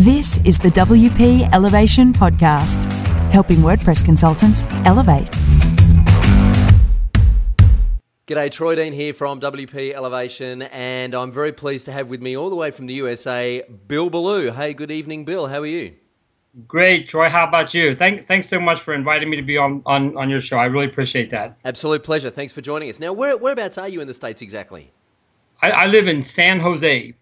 This is the WP Elevation Podcast, helping WordPress consultants elevate. G'day, Troy Dean here from WP Elevation, and I'm very pleased to have with me all the way from the USA, Bill Belew. Hey, good evening, Bill. How are you? Great, Troy. How about you? Thank, thanks so much for inviting me to be on, on, on your show. I really appreciate that. Absolute pleasure. Thanks for joining us. Now, where, whereabouts are you in the States exactly? I, I live in San Jose.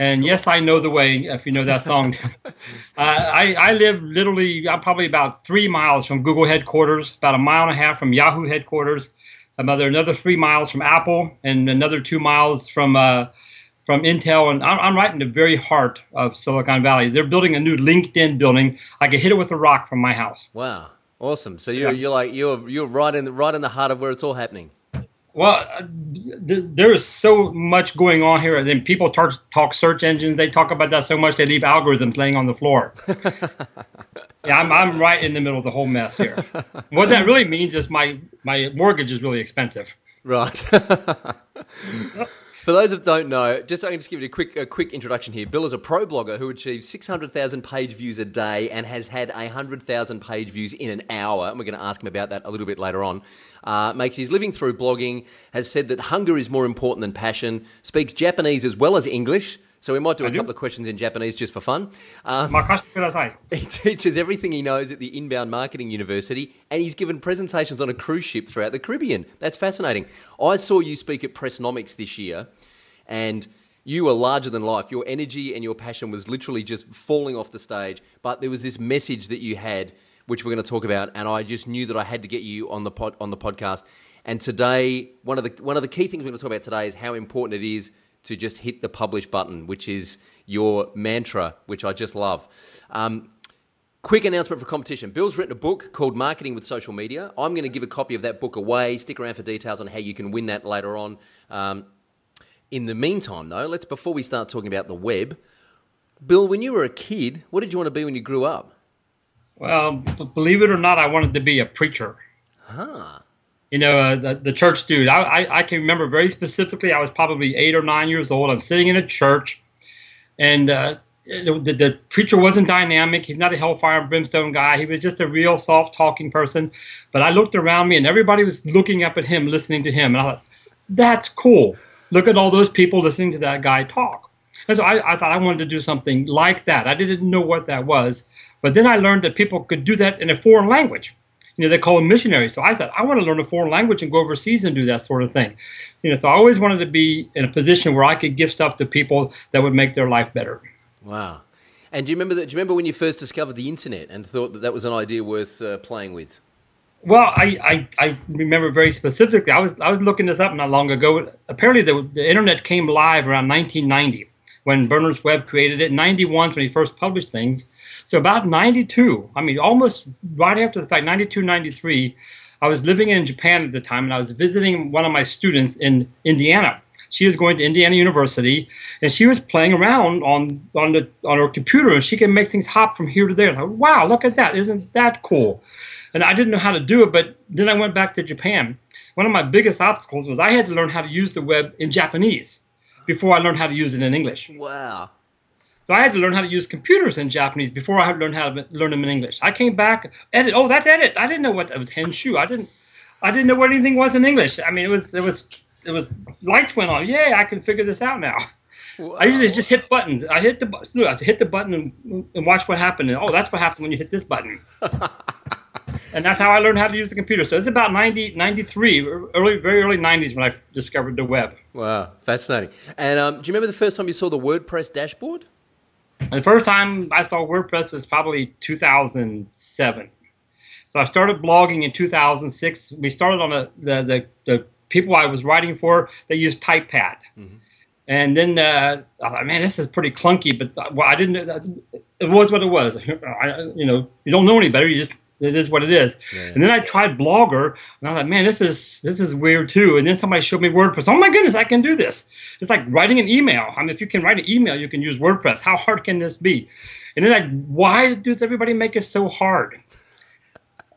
And yes, I know the way. If you know that song, uh, I, I live literally. I'm probably about three miles from Google headquarters, about a mile and a half from Yahoo headquarters, another another three miles from Apple, and another two miles from uh, from Intel. And I'm, I'm right in the very heart of Silicon Valley. They're building a new LinkedIn building. I could hit it with a rock from my house. Wow, awesome! So you're yeah. you're like you're you're right in the, right in the heart of where it's all happening. Well, uh, th- there is so much going on here. And people talk, talk search engines. They talk about that so much they leave algorithms laying on the floor. yeah, I'm, I'm right in the middle of the whole mess here. what that really means is my, my mortgage is really expensive. Right. For those that don't know, just I can just give you a quick a quick introduction here. Bill is a pro blogger who achieves 600,000 page views a day and has had 100,000 page views in an hour. And we're going to ask him about that a little bit later on. Uh, makes his living through blogging, has said that hunger is more important than passion, speaks Japanese as well as English. So we might do I a do. couple of questions in Japanese just for fun. Um, he teaches everything he knows at the Inbound Marketing University, and he's given presentations on a cruise ship throughout the Caribbean. That's fascinating. I saw you speak at Pressnomics this year, and you were larger than life. Your energy and your passion was literally just falling off the stage. But there was this message that you had, which we're going to talk about, and I just knew that I had to get you on the pod, on the podcast. And today, one of the one of the key things we're going to talk about today is how important it is to just hit the publish button, which is your mantra, which I just love. Um, quick announcement for competition. Bill's written a book called Marketing with Social Media. I'm going to give a copy of that book away. Stick around for details on how you can win that later on. Um, in the meantime, though, let's before we start talking about the web, Bill, when you were a kid, what did you want to be when you grew up? Well, believe it or not, I wanted to be a preacher. Huh you know, uh, the, the church dude. I, I, I, can remember very specifically, I was probably eight or nine years old. I'm sitting in a church, and uh, the, the, preacher wasn't dynamic. He's not a hellfire and brimstone guy. He was just a real soft talking person. But I looked around me, and everybody was looking up at him, listening to him. And I thought, that's cool. Look at all those people listening to that guy talk. And so I, I thought I wanted to do something like that. I didn't know what that was. But then I learned that people could do that in a foreign language you know, they call them missionaries. So I said, I want to learn a foreign language and go overseas and do that sort of thing. You know, so I always wanted to be in a position where I could give stuff to people that would make their life better. Wow. And do you remember that? Do you remember when you first discovered the internet and thought that that was an idea worth uh, playing with? Well, I, I, I, remember very specifically. I was I was looking this up not long ago. Apparently, the, the internet came live around 1990 when Berners Webb created it. 91 when he first published things. So about 92, I mean, almost right after the fact, 92, 93, I was living in Japan at the time and I was visiting one of my students in Indiana. She was going to Indiana University and she was playing around on, on, the, on her computer and she can make things hop from here to there. Wow, look at that. Isn't that cool? And I didn't know how to do it, but then I went back to Japan. One of my biggest obstacles was I had to learn how to use the web in Japanese before I learned how to use it in English. Wow. So I had to learn how to use computers in Japanese before I learned how to learn them in English. I came back, edit. Oh, that's edit. I didn't know what that was. Henshu. I didn't. I didn't know what anything was in English. I mean, it was it was it was lights went on. Yeah, I can figure this out now. Wow. I usually just hit buttons. I hit the I hit the button and, and watch what happened. And, oh, that's what happened when you hit this button. and that's how I learned how to use the computer. So it's about 90, 93, early, very early 90s when I discovered the web. Wow, fascinating. And um, do you remember the first time you saw the WordPress dashboard? The first time I saw WordPress was probably 2007. So I started blogging in 2006. We started on a, the, the, the people I was writing for, they used TypePad. Mm-hmm. And then uh, I thought, man, this is pretty clunky, but uh, well, I didn't, uh, it was what it was. I, you know, you don't know any better. You just it is what it is. Yeah. And then I tried Blogger, and I thought, man, this is this is weird too. And then somebody showed me WordPress. Oh my goodness, I can do this. It's like writing an email. I mean, if you can write an email, you can use WordPress. How hard can this be? And then like, why does everybody make it so hard?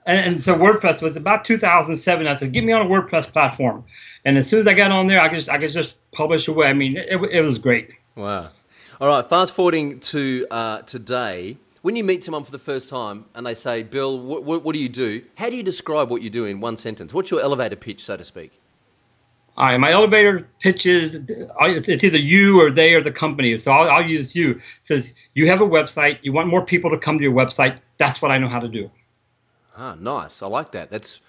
And, and so WordPress was about 2007. I said, get me on a WordPress platform. And as soon as I got on there, I could just, I could just publish away. I mean, it, it was great. Wow. All right, fast forwarding to uh, today. When you meet someone for the first time and they say, Bill, what, what, what do you do? How do you describe what you do in one sentence? What's your elevator pitch, so to speak? All right, my elevator pitches, it's either you or they or the company. So I'll, I'll use you. It says, you have a website, you want more people to come to your website. That's what I know how to do. Ah, nice. I like that. That's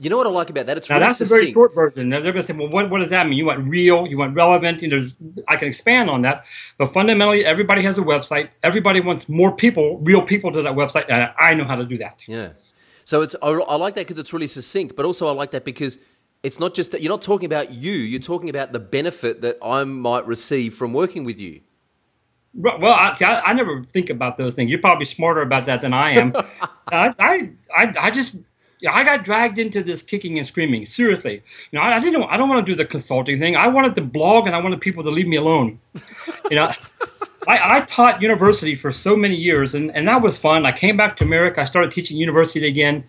you know what I like about that? It's really succinct. now really that's succinct. a very short version. Now they're going to say, well, what, what does that mean? You want real? You want relevant? You know, there's, I can expand on that, but fundamentally, everybody has a website. Everybody wants more people, real people, to that website, and I know how to do that. Yeah. So it's I, I like that because it's really succinct, but also I like that because it's not just that you're not talking about you. You're talking about the benefit that I might receive from working with you. Well, I, see, I, I never think about those things. You're probably smarter about that than I am. I, I, I, I just yeah, I got dragged into this kicking and screaming. Seriously, you know, I, I didn't. I don't want to do the consulting thing. I wanted to blog, and I wanted people to leave me alone. You know, I, I taught university for so many years, and, and that was fun. I came back to America. I started teaching university again,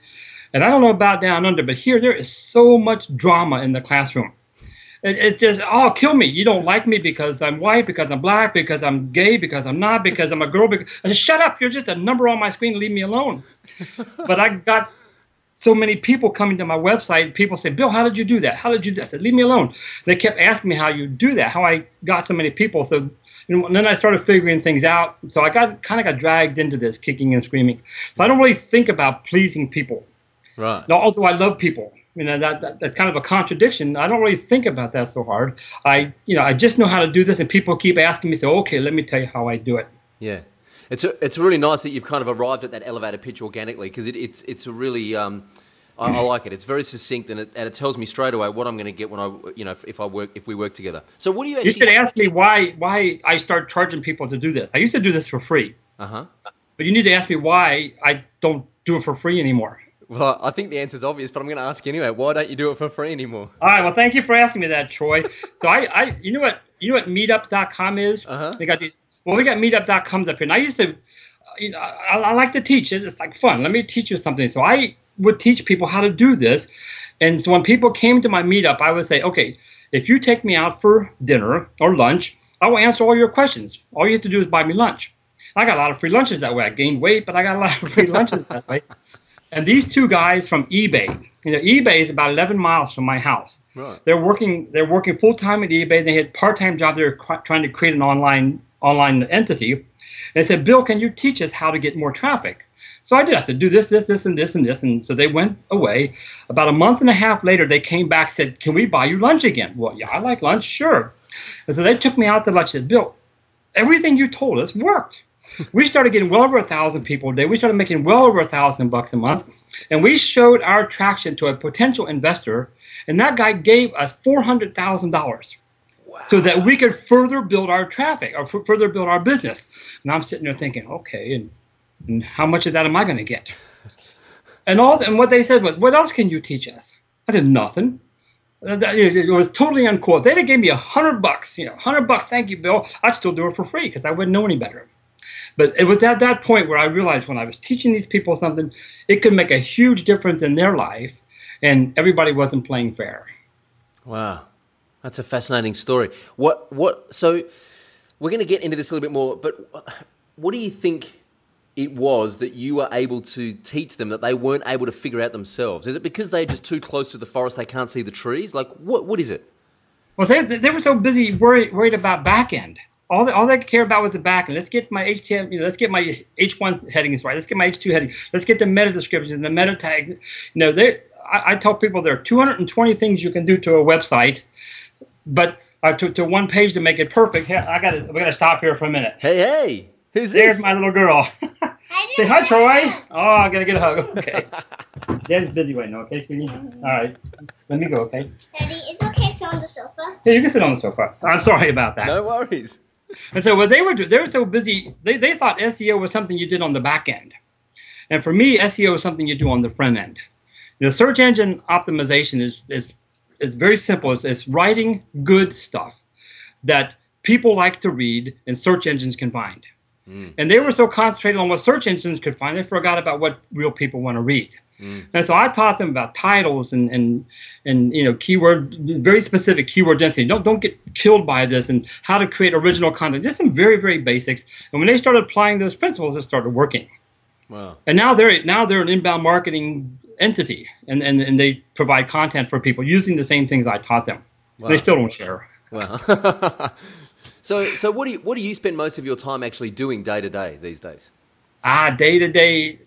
and I don't know about down under, but here there is so much drama in the classroom. It, it's just, oh, kill me. You don't like me because I'm white, because I'm black, because I'm gay, because I'm not, because I'm a girl. Because, I shut up. You're just a number on my screen. Leave me alone. but I got so many people coming to my website. People say, Bill, how did you do that? How did you do that? I said, leave me alone. They kept asking me how you do that, how I got so many people. So you know, and then I started figuring things out. So I got kind of got dragged into this kicking and screaming. So I don't really think about pleasing people. Right. Now, although I love people, you know, that, that that's kind of a contradiction. I don't really think about that so hard. I, you know, I just know how to do this, and people keep asking me, so okay, let me tell you how I do it. Yeah. It's a, it's really nice that you've kind of arrived at that elevator pitch organically because it, it's it's a really um, I, I, like it. It's very succinct and it, and it tells me straight away what I'm going to get when I you know if, if, I work if we work together. So what do you actually? You should ask me why why I start charging people to do this. I used to do this for free. Uh huh. But you need to ask me why I don't do it for free anymore. Well, I think the answer is obvious, but I'm going to ask you anyway. Why don't you do it for free anymore? All right. Well, thank you for asking me that, Troy. so I, I, you know what, you know what Meetup.com is? Uh-huh. They got these. Well, we got Meetup.coms up here, and I used to, you know, I, I like to teach. It it's like fun. Let me teach you something. So I would teach people how to do this, and so when people came to my meetup, I would say, okay, if you take me out for dinner or lunch, I will answer all your questions. All you have to do is buy me lunch. I got a lot of free lunches that way. I gained weight, but I got a lot of free lunches that way. And these two guys from eBay, you know, eBay is about 11 miles from my house. Right. They're working. They're working full time at eBay. They had part time job. They're trying to create an online online entity. They said, Bill, can you teach us how to get more traffic? So I did. I said, do this, this, this, and this, and this. And so they went away. About a month and a half later, they came back said, can we buy you lunch again? Well, yeah, I like lunch, sure. And so they took me out to lunch. said, Bill, everything you told us worked. we started getting well over a thousand people a day. We started making well over a thousand bucks a month. And we showed our traction to a potential investor. And that guy gave us $400,000. Wow. So that we could further build our traffic or f- further build our business. And I'm sitting there thinking, okay, and, and how much of that am I going to get? And all and what they said was, what else can you teach us? I said nothing. It was totally uncool. They gave me a hundred bucks, you know, hundred bucks. Thank you, Bill. I'd still do it for free because I wouldn't know any better. But it was at that point where I realized when I was teaching these people something, it could make a huge difference in their life, and everybody wasn't playing fair. Wow that's a fascinating story. What what? So we're going to get into this a little bit more, but what do you think? It was that you were able to teach them that they weren't able to figure out themselves. Is it because they're just too close to the forest they can't see the trees? Like, what what is it? Well, they, they were so busy worried, worried about back end all, they, all they care about was the back end. Let's get my HTML, you know, let's get my H1 headings right. Let's get my H2 heading. Let's get the meta descriptions and the meta tags. You know, they, I, I, tell people there are 220 things you can do to a website, but uh, to, to one page to make it perfect. I got to, we got to stop here for a minute. Hey, hey, who's There's this? my little girl. Say hi, Troy. Oh, I gotta get a hug. Okay. Dad's busy right now. Okay, sweetie. All right. Let me go. Okay. Daddy, is it okay to sit on the sofa? Yeah, you can sit on the sofa. I'm sorry about that. No worries. And so what they were doing, they were so busy, they, they thought SEO was something you did on the back end. And for me, SEO is something you do on the front end. The search engine optimization is, is, is very simple. It's, it's writing good stuff that people like to read and search engines can find. Mm. And they were so concentrated on what search engines could find, they forgot about what real people want to read. Mm. And so I taught them about titles and and and you know keyword very specific keyword density. Don't don't get killed by this and how to create original content. Just some very very basics. And when they started applying those principles, it started working. Wow. And now they're now they're an inbound marketing entity, and and, and they provide content for people using the same things I taught them. They still don't share. Wow. so, so what do you what do you spend most of your time actually doing day to day these days? Ah, day to day.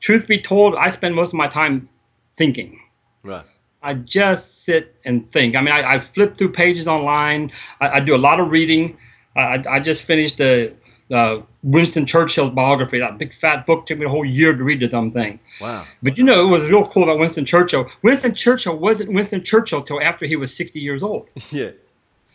Truth be told, I spend most of my time thinking. Right. I just sit and think. I mean, I, I flip through pages online. I, I do a lot of reading. I- I just finished the uh, Winston Churchill biography. That big fat book took me a whole year to read the dumb thing. Wow. But you know, it was real cool about Winston Churchill. Winston Churchill wasn't Winston Churchill till after he was 60 years old. Yeah.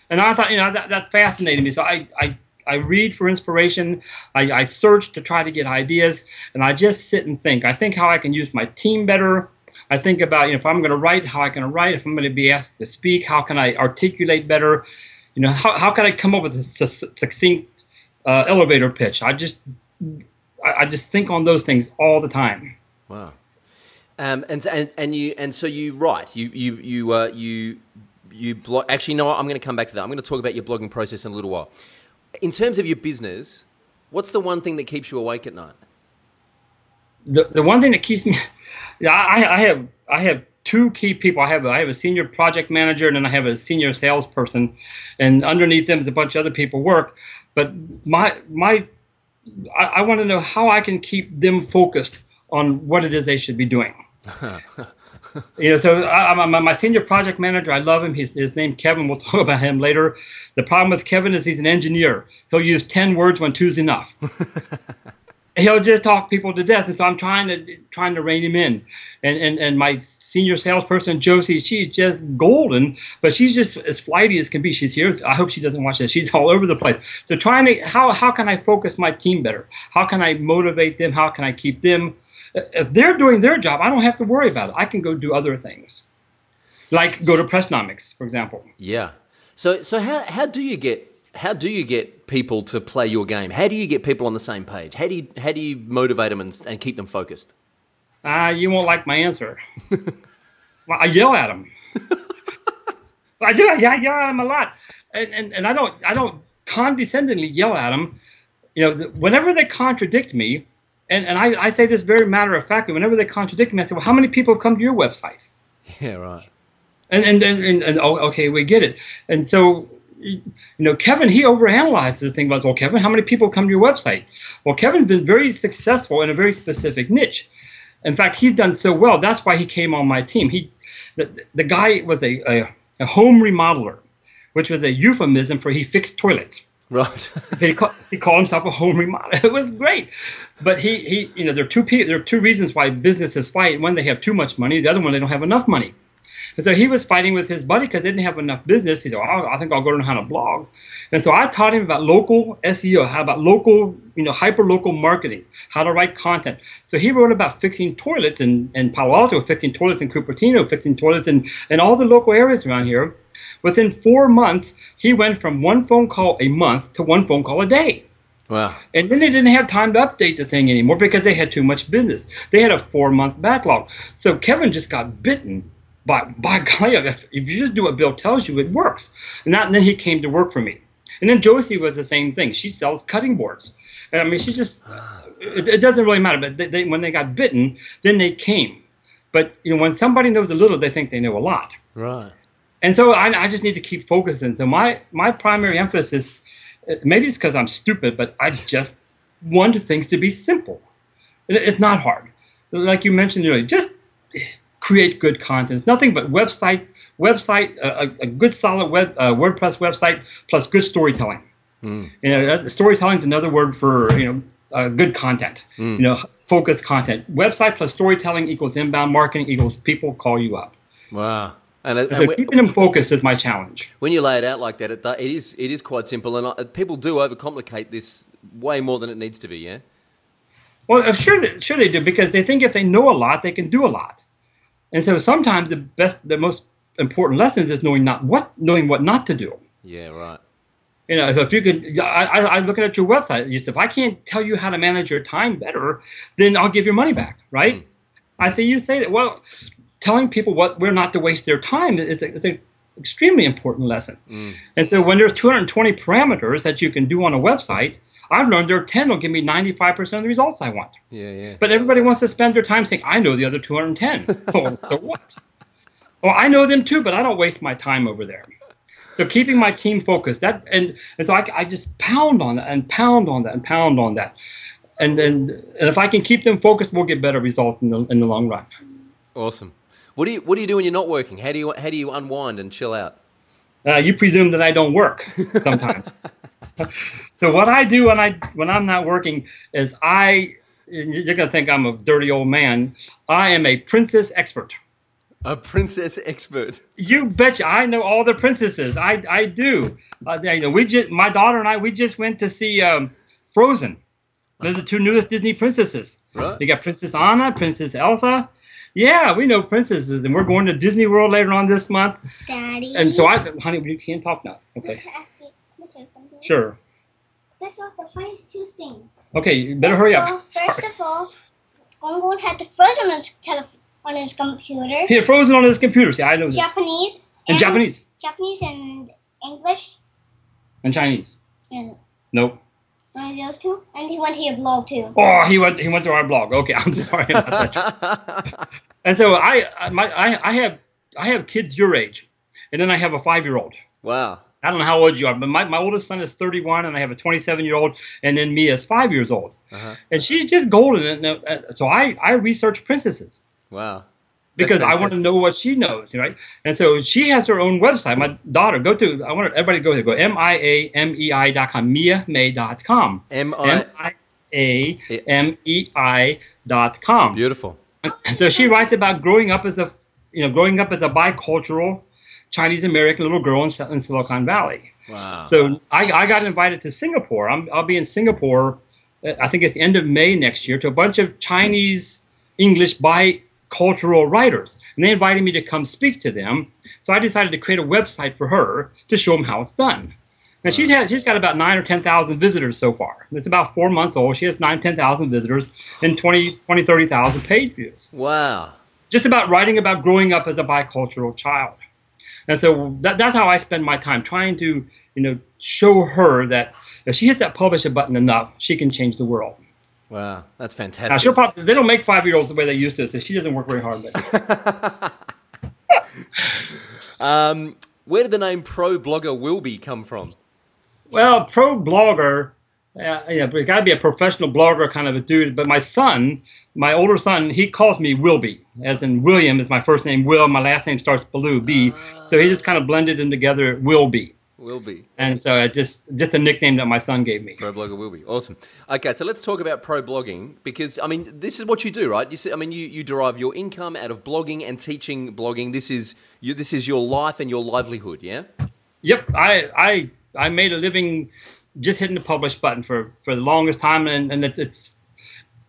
And I thought, you know, that, that fascinated me. So I, I, I read for inspiration. I, I search to try to get ideas, and I just sit and think. I think how I can use my team better. I think about, you know, if I'm going to write, how I can write. If I'm going to be asked to speak, how can I articulate better? You know, how, how can I come up with a su- succinct uh, elevator pitch? I just, I, I just think on those things all the time. Wow. Um, and and and you and so you write you you you uh, you you blog. Actually, no. I'm going to come back to that. I'm going to talk about your blogging process in a little while. In terms of your business, what's the one thing that keeps you awake at night? the the one thing that keeps me, yeah, I, I have I have two key people. I have a, I have a senior project manager and then I have a senior salesperson, and underneath them is a bunch of other people work. But my my, I, I want to know how I can keep them focused on what it is they should be doing. you know, so I, I'm, I'm my senior project manager. I love him. His, his name Kevin. We'll talk about him later. The problem with Kevin is he's an engineer. He'll use ten words when two's enough he'll just talk people to death. And so I'm trying to trying to rein him in. And and, and my senior salesperson Josie, she's just golden, but she's just as flighty as can be. She's here. I hope she doesn't watch this. She's all over the place. So trying to how how can I focus my team better? How can I motivate them? How can I keep them? If they're doing their job, I don't have to worry about it. I can go do other things, like go to Pressnomics, for example. Yeah. So so how how do you get how do you get people to play your game? How do you get people on the same page? How do you how do you motivate them and, and keep them focused? Ah, you won't like my answer. well, I yell at them. I do. I yell at them a lot, and, and and I don't I don't condescendingly yell at them. You know, whenever they contradict me, and and I, I say this very matter of factly. Whenever they contradict me, I say, well, how many people have come to your website? Yeah, right. And and and, and, and oh, okay, we get it. And so you know, Kevin, he overanalyzes the thing about, well, Kevin, how many people come to your website? Well, Kevin's been very successful in a very specific niche. In fact, he's done so well. That's why he came on my team. He, the, the guy was a, a, a home remodeler, which was a euphemism for he fixed toilets. Right. he, call, he called himself a home remodeler. It was great, but he, he you know there are two there are two reasons why businesses fight. One, they have too much money. The other one, they don't have enough money. And so he was fighting with his buddy because they didn't have enough business. He said, I think I'll go learn how to blog. And so I taught him about local SEO, how about local, you know, hyper local marketing, how to write content. So he wrote about fixing toilets in, in Palo Alto, fixing toilets in Cupertino, fixing toilets in, in all the local areas around here. Within four months, he went from one phone call a month to one phone call a day. Wow. And then they didn't have time to update the thing anymore because they had too much business. They had a four month backlog. So Kevin just got bitten by, by golly, if, if you just do what Bill tells you, it works. And, that, and then he came to work for me. And then Josie was the same thing. She sells cutting boards. And I mean, she just, it, it doesn't really matter. But they, they, when they got bitten, then they came. But you know, when somebody knows a little, they think they know a lot. Right. And so I, I just need to keep focusing. So my my primary emphasis, uh, maybe it's because I'm stupid, but I just want things to be simple. It- It's not hard. Like you mentioned earlier, just create good content. It's nothing but website, website, a, a- good solid web, uh, WordPress website plus good storytelling. You know, uh, storytelling is another word for you know uh, good content. You know, focused content. Website plus storytelling equals inbound marketing equals people call you up. Wow. And, it, So and keeping them focused is my challenge. when you lay it out like that, it, it is it is quite simple, and uh, people do overcomplicate this way more than it needs to be. Yeah. Well, uh, sure, sure they do because they think if they know a lot, they can do a lot. And so sometimes the best, the most important lessons is knowing not what, knowing what not to do. Yeah. Right. You know, so if you could, I, I, I looking at your website. You said, if I can't tell you how to manage your time better, then I'll give your money back, right? Hmm. I say, you say that. Well, telling people what where not to waste their time is a, is a extremely important lesson. Hmm. And so when there's 220 parameters that you can do on a website, I've learned there are 10 will give me 95% of the results I want. Yeah, yeah. But everybody wants to spend their time saying, I know the other 210. so, so what? Well, I know them too, but I don't waste my time over there. So keeping my team focused, that and, and so I, I just pound on that and pound on that and pound on that. And, and, and if I can keep them focused, we'll get better results in the, in the long run. Awesome. What do you What do you do when you're not working? How do you How do you unwind and chill out? Uh, you presume that I don't work sometimes. so what I do when I when I'm not working is I you're gonna think I'm a dirty old man. I am a princess expert. A princess expert. You betcha, I know all the princesses. I I do. Uh, you know, we just my daughter and I we just went to see um, Frozen. They're the two newest Disney princesses. Right. You got Princess Anna, Princess Elsa. Yeah, we know princesses, and we're going to Disney World later on this month. Daddy. And so I, honey, you can't talk now. Okay, Look at something. Sure. That's not the funniest two things. Okay, you better hurry Well, up. first Sorry. of all, Gongol had the first on his tele- on his computer. Here, Frozen on his computer. See, I know this. Japanese. In and- Japanese Japanese and English. and Chinese. And Nope. one of those two. And he went to your blog too. Oh, he went. He went to our blog. Okay, I'm sorry about that. and so I, I- my, I, I have, I have kids your age, and then I have a five-year-old. Wow. I don't know how old you are, but my, my oldest son is 31, and I have a 27-year-old, and then Mia is five years old, Uh-huh. and she's just golden. And uh, so I, I research princesses Wow. because I want to know what she knows, right? And so she has her own website. My daughter, go to. I want everybody to go there. Go m i a m e i dot com, miamay dot com, M i a m e i dot com. Beautiful. So she writes about growing up as a, you know, growing up as a bicultural Chinese American little girl in, in Silicon Valley. Wow. So I, I got invited to Singapore. I'm, I'll be in Singapore. uh, I think it's the end of May next year to a bunch of Chinese English bicultural writers, and they invited me to come speak to them. So I decided to create a website for her to show them how it's done. And she's had she's got about nine or ten thousand visitors so far. It's about four months old. She has nine, ten thousand visitors and 20, 20 30,000 page views wow. just about writing about growing up as a bicultural child. And so that, that's how I spend my time trying to, you know, show her that if she hits that publish a button enough, she can change the world. Wow. That's Now fantastic. she'll probably they don't make five year olds the way they used to, so she doesn't work very hard. But Um, where did the name Pro Blogger Wilby come from? well, pro blogger, uh, yeah, but it got to be a professional blogger kind of a dude. But my son, my older son, he calls me Wilby, as in William is my first name. Will, my last name starts Baloo B, so he just kind of blended them together. Wilby. Wilby. and so it just just a nickname that my son gave me. Pro Blogger Wilby. Awesome. Okay, so let's talk about pro blogging because I mean this is what you do, right? You see, I mean you, you derive your income out of blogging and teaching blogging. This is you, this is your life and your livelihood, yeah? Yep, I I I made a living just hitting the publish button for for the longest time, and and it's. it's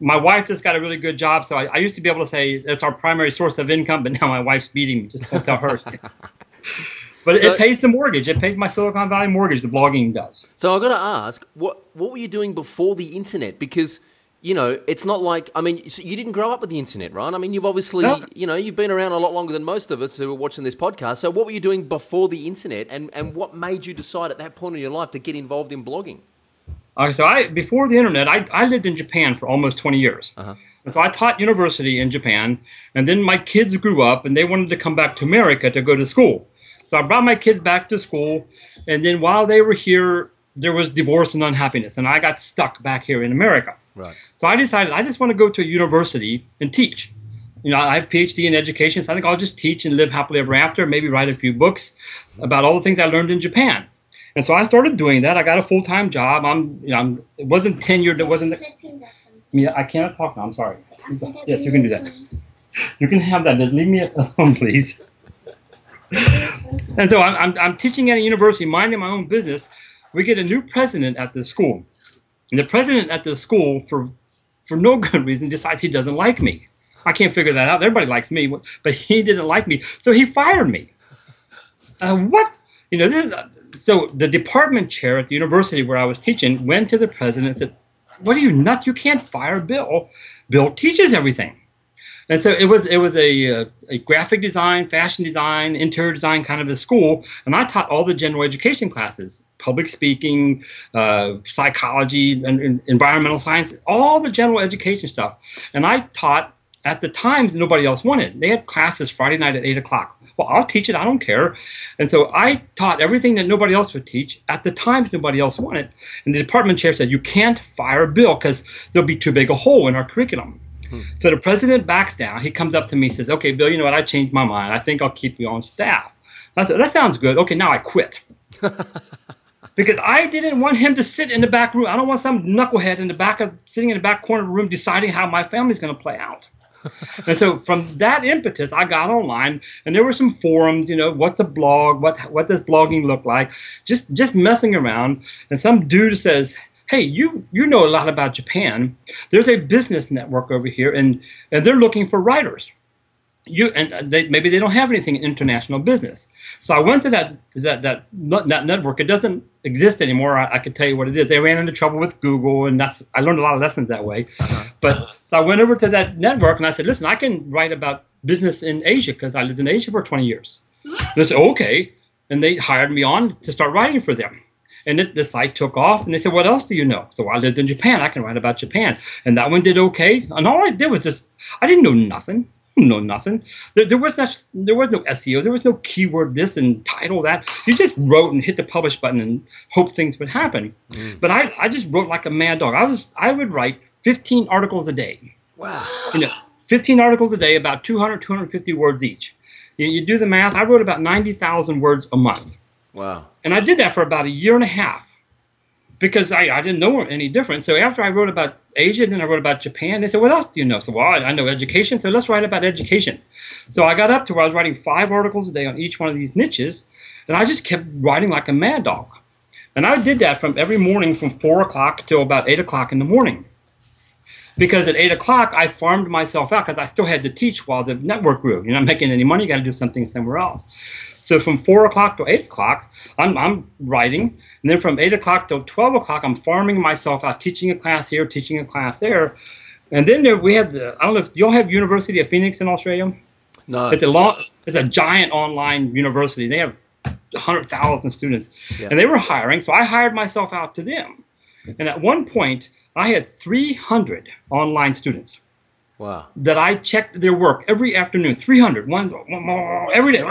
my wife just got a really good job, so I, I used to be able to say that's our primary source of income, but now my wife's beating me. Just don't tell her. but So- it pays the mortgage. It pays my Silicon Valley mortgage. The blogging does. So I got to ask, what what were you doing before the internet? Because you know, it's not like I mean, you didn't grow up with the internet, right? I mean, you've obviously, No. you know, you've been around a lot longer than most of us who are watching this podcast. So what were you doing before the internet, and and what made you decide at that point in your life to get involved in blogging? Okay, so I before the internet, I, I lived in Japan for almost 20 years. Uh-huh. And so I taught university in Japan, and then my kids grew up and they wanted to come back to America to go to school. So I brought my kids back to school, and then while they were here, there was divorce and unhappiness, and I got stuck back here in America. Right. So I decided I just want to go to a university and teach. You know, I have a PhD in education, so I think I'll just teach and live happily ever after. Maybe write a few books about all the things I learned in Japan. And so I started doing that. I got a full time job. I'm, you know, I'm, it wasn't tenured. It wasn't. Yeah, I cannot talk now. I'm sorry. Yes, you can do that. You can have that. Just leave me alone, please. and so I'm, I'm, I'm teaching at a university, minding my own business. We get a new president at the school. And the president at the school, for, for no good reason, decides he doesn't like me. I can't figure that out. Everybody likes me, but he didn't like me. So he fired me. Uh, what? You know, this is, so the department chair at the university where I was teaching went to the president and said, "What are you nuts? You can't fire Bill. Bill teaches everything." And so it was it was a, a graphic design, fashion design, interior design kind of a school, and I taught all the general education classes: public speaking, uh, psychology, and, and environmental science, all the general education stuff. And I taught at the times nobody else wanted. They had classes Friday night at eight o'clock. Well, I'll teach it. I don't care. And so I taught everything that nobody else would teach at the times nobody else wanted. And the department chair said, "You can't fire Bill because there'll be too big a hole in our curriculum." So the president backs down. He comes up to me and says, Okay, Bill, you know what? I changed my mind. I think I'll keep you on staff. I said, That sounds good. Okay, now I quit. because I didn't want him to sit in the back room. I don't want some knucklehead in the back of sitting in the back corner of the room deciding how my family's going to play out. and so from that impetus, I got online, and there were some forums. You know, what's a blog? What what does blogging look like? Just just messing around, and some dude says, hey, you you know a lot about Japan. There's a business network over here, and and they're looking for writers. You and they, maybe they don't have anything in international business. So I went to that that that, that network. It doesn't exist anymore. I, I could tell you what it is. They ran into trouble with Google, and that's I learned a lot of lessons that way. Uh-huh. But so I went over to that network, and I said, listen, I can write about business in Asia because I lived in Asia for 20 years. And they said, okay, and they hired me on to start writing for them. And it, the site took off, and they said, "What else do you know?" So I lived in Japan. I can write about Japan, and that one did okay. And all I did was just, I didn't know nothing, know nothing. There, there was not, there was no SEO. There was no keyword this and title that. You just wrote and hit the publish button and hope things would happen. Mm. But I, I just wrote like a mad dog. I was, I would write 15 articles a day. Wow. You know, 15 articles a day, about 200, 250 words each. You, you do the math. I wrote about 90,000 words a month. Wow. And I did that for about a year and a half because I, I didn't know any different. So after I wrote about Asia, then I wrote about Japan. They said, What else do you know? So, well, I, I know education. So let's write about education. So I got up to where I was writing five articles a day on each one of these niches. And I just kept writing like a mad dog. And I did that from every morning from four o'clock till about eight o'clock in the morning. Because at eight o'clock, I farmed myself out because I still had to teach while the network grew. You're not making any money, you got to do something somewhere else. So from four o'clock to eight o'clock, I'm, I'm writing. And then from eight o'clock till 12 o'clock, I'm farming myself out, teaching a class here, teaching a class there. And then there, we had the, I don't know if y'all have University of Phoenix in Australia? No. It's a long, it's a giant online university. They have 100,000 students. Yeah. And they were hiring, so I hired myself out to them. And at one point, I had 300 online students. Wow. That I checked their work every afternoon, 300, one, every day.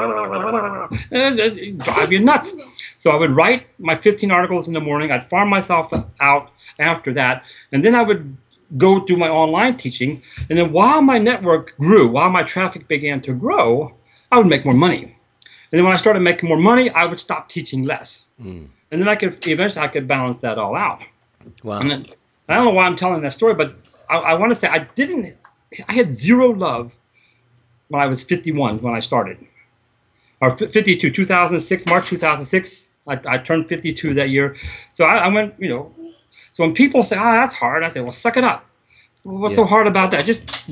Drive you nuts. So I would write my 15 articles in the morning. I'd farm myself out after that. And then I would go do my online teaching. And then while my network grew, while my traffic began to grow, I would make more money. And then when I started making more money, I would stop teaching less. Mm. And then I could eventually I could balance that all out. Wow. And then, I don't know why I'm telling that story, but I, I want to say I didn't I had zero love when I was 51 when I started, or 52, 2006, March 2006. I, I turned 52 that year. So I, I, went, you know. So when people say, "Oh, that's hard," I say, "Well, suck it up." What's yeah. so hard about that? Just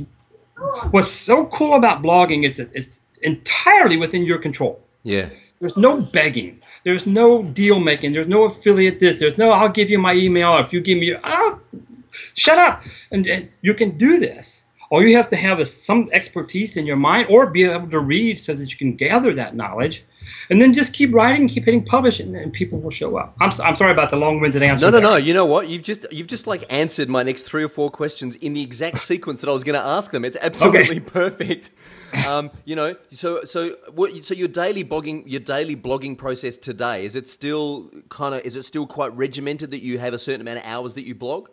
what's so cool about blogging is that it's entirely within your control. Yeah. There's no begging. There's no deal making. There's no affiliate this. There's no I'll give you my email if you give me. your, oh, shut up. And, and you can do this. All you have to have is some expertise in your mind or be able to read so that you can gather that knowledge. And then just keep writing, keep hitting publish, and, and people will show up. I'm, I'm sorry about the long-winded answer. No, no, there. no. You know what? You've just you've just like answered my next three or four questions in the exact sequence that I was going to ask them. It's absolutely okay. perfect. Um, you know, so so what? So your daily blogging, your daily blogging process today is it still kind of is it still quite regimented that you have a certain amount of hours that you blog?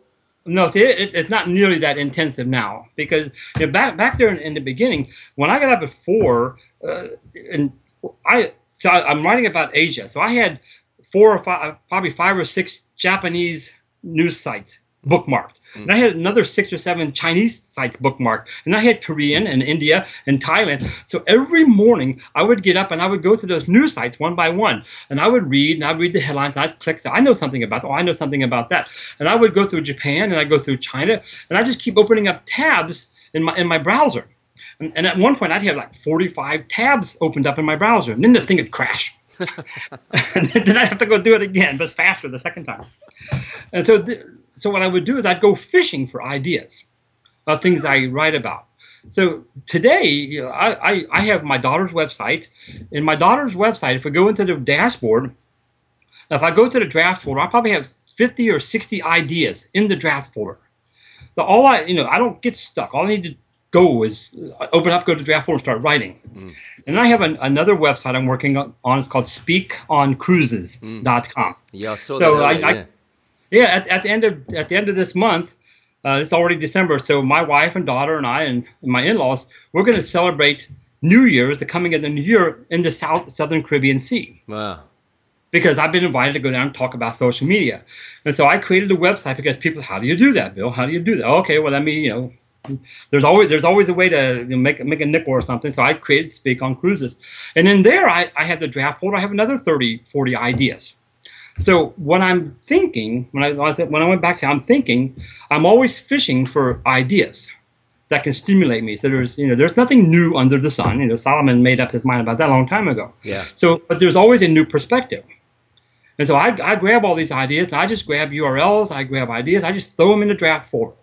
No, see, it, it's not nearly that intensive now because you know, back back there in, in, the beginning, when I got up at four, uh, and I so I, I'm writing about Asia, so I had four or five, probably five or six Japanese news sites bookmarked. And I had mm-hmm. another six or seven Chinese sites bookmarked. And I had Korean and India and Thailand. So every morning I would get up and I would go to those news sites one by one. And I would read and I'd read the headlines I'd click, so I know something about that. Oh, I know something about that. And I would go through Japan and I'd go through China. And I just keep opening up tabs in my, in my browser. And, and at one point I'd have like 45 tabs opened up in my browser. And then the thing would crash. and then I'd have to go do it again, but it's faster the second time. And so, th- so what I would do is I'd go fishing for ideas of things I write about. So today, you know, I, I, I have my daughter's website. In my daughter's website, if we go into the dashboard, if I go to the draft folder, I probably have 50 or 60 ideas in the draft folder. So all I, you know, I don't get stuck. All I need to go is uh, open up, go to draft folder, and start writing. Mm. And I have an, another website I'm working on. It's called SpeakOnCruises.com. Yeah, I saw So that. I- earlier, I- yeah. At, at the end of at the end of this month, uh, it's already December. So my wife and daughter and I and my in-laws, we're going to celebrate New Year's, the coming of the New Year, in the South Southern Caribbean Sea Wow. because I've been invited to go down and talk about social media. And so I created a website because people, how do you do that, Bill? How do you do that? Okay, well, let me, you know, there's always there's always a way to you know, make make a nickel or something. So I created Speak on Cruises, and in there I, I have the draft folder. I have another 30, 40 ideas. So when I'm thinking, when I when I said- when I went back to, I'm thinking, I'm always fishing for ideas that can stimulate me. So there's you know there's nothing new under the sun. You know Solomon made up his mind about that a long time ago. Yeah. So, but there's always a new perspective. And so I, I grab all these ideas and I just grab URLs, I grab ideas, I just throw them in the draft folder.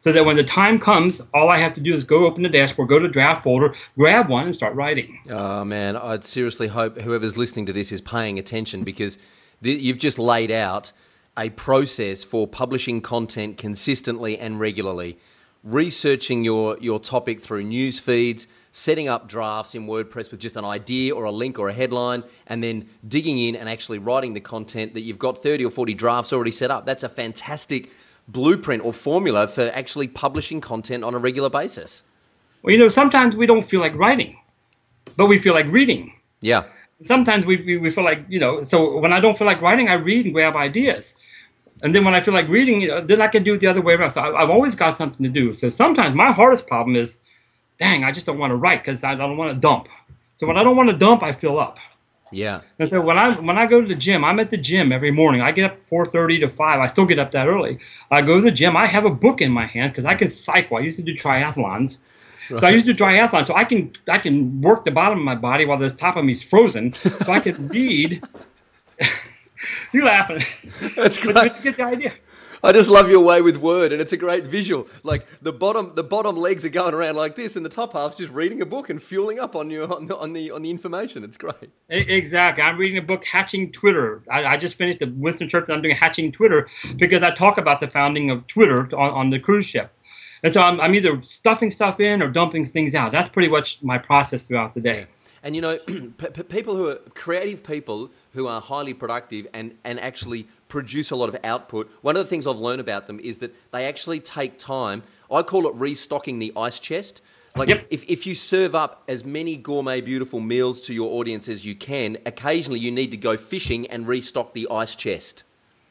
So that when the time comes, all I have to do is go open the dashboard, go to draft folder, grab one, and start writing. Oh man, I'd seriously hope whoever's listening to this is paying attention because you've just laid out a process for publishing content consistently and regularly, researching your your topic through news feeds, setting up drafts in WordPress with just an idea or a link or a headline, and then digging in and actually writing the content that you've got 30 or 40 drafts already set up. That's a fantastic blueprint or formula for actually publishing content on a regular basis. Well, you know, sometimes we don't feel like writing, but we feel like reading. Yeah. Sometimes we, we, we feel like, you know, so when I don't feel like writing, I read and grab ideas. And then when I feel like reading, you know, then I can do it the other way around. So I, I've always got something to do. So sometimes my hardest problem is, dang, I just don't want to write because I don't want to dump. So when I don't want to dump, I fill up. Yeah. And so when I when I go to the gym, I'm at the gym every morning. I get up 4:30 to 5. I still get up that early. I go to the gym. I have a book in my hand because I can cycle. I used to do triathlons. So I used to do triathlon, so I can I can work the bottom of my body while the top of me is frozen, so I can read. you laughing? That's But great. you get the idea. I just love your way with word, and it's a great visual. Like the bottom, the bottom legs are going around like this, and the top half's just reading a book and fueling up on you on the on the, on the information. It's great. Exactly. I'm reading a book, Hatching Twitter. I, I just finished the Winston Churchill. I'm doing Hatching Twitter because I talk about the founding of Twitter on, on the cruise ship. And so I'm, I'm either stuffing stuff in or dumping things out. That's pretty much my process throughout the day. And you know, people who are creative people who are highly productive and, and actually produce a lot of output, one of the things I've learned about them is that they actually take time. I call it restocking the ice chest. Like, Yep. if, if you serve up as many gourmet, beautiful meals to your audience as you can, occasionally you need to go fishing and restock the ice chest.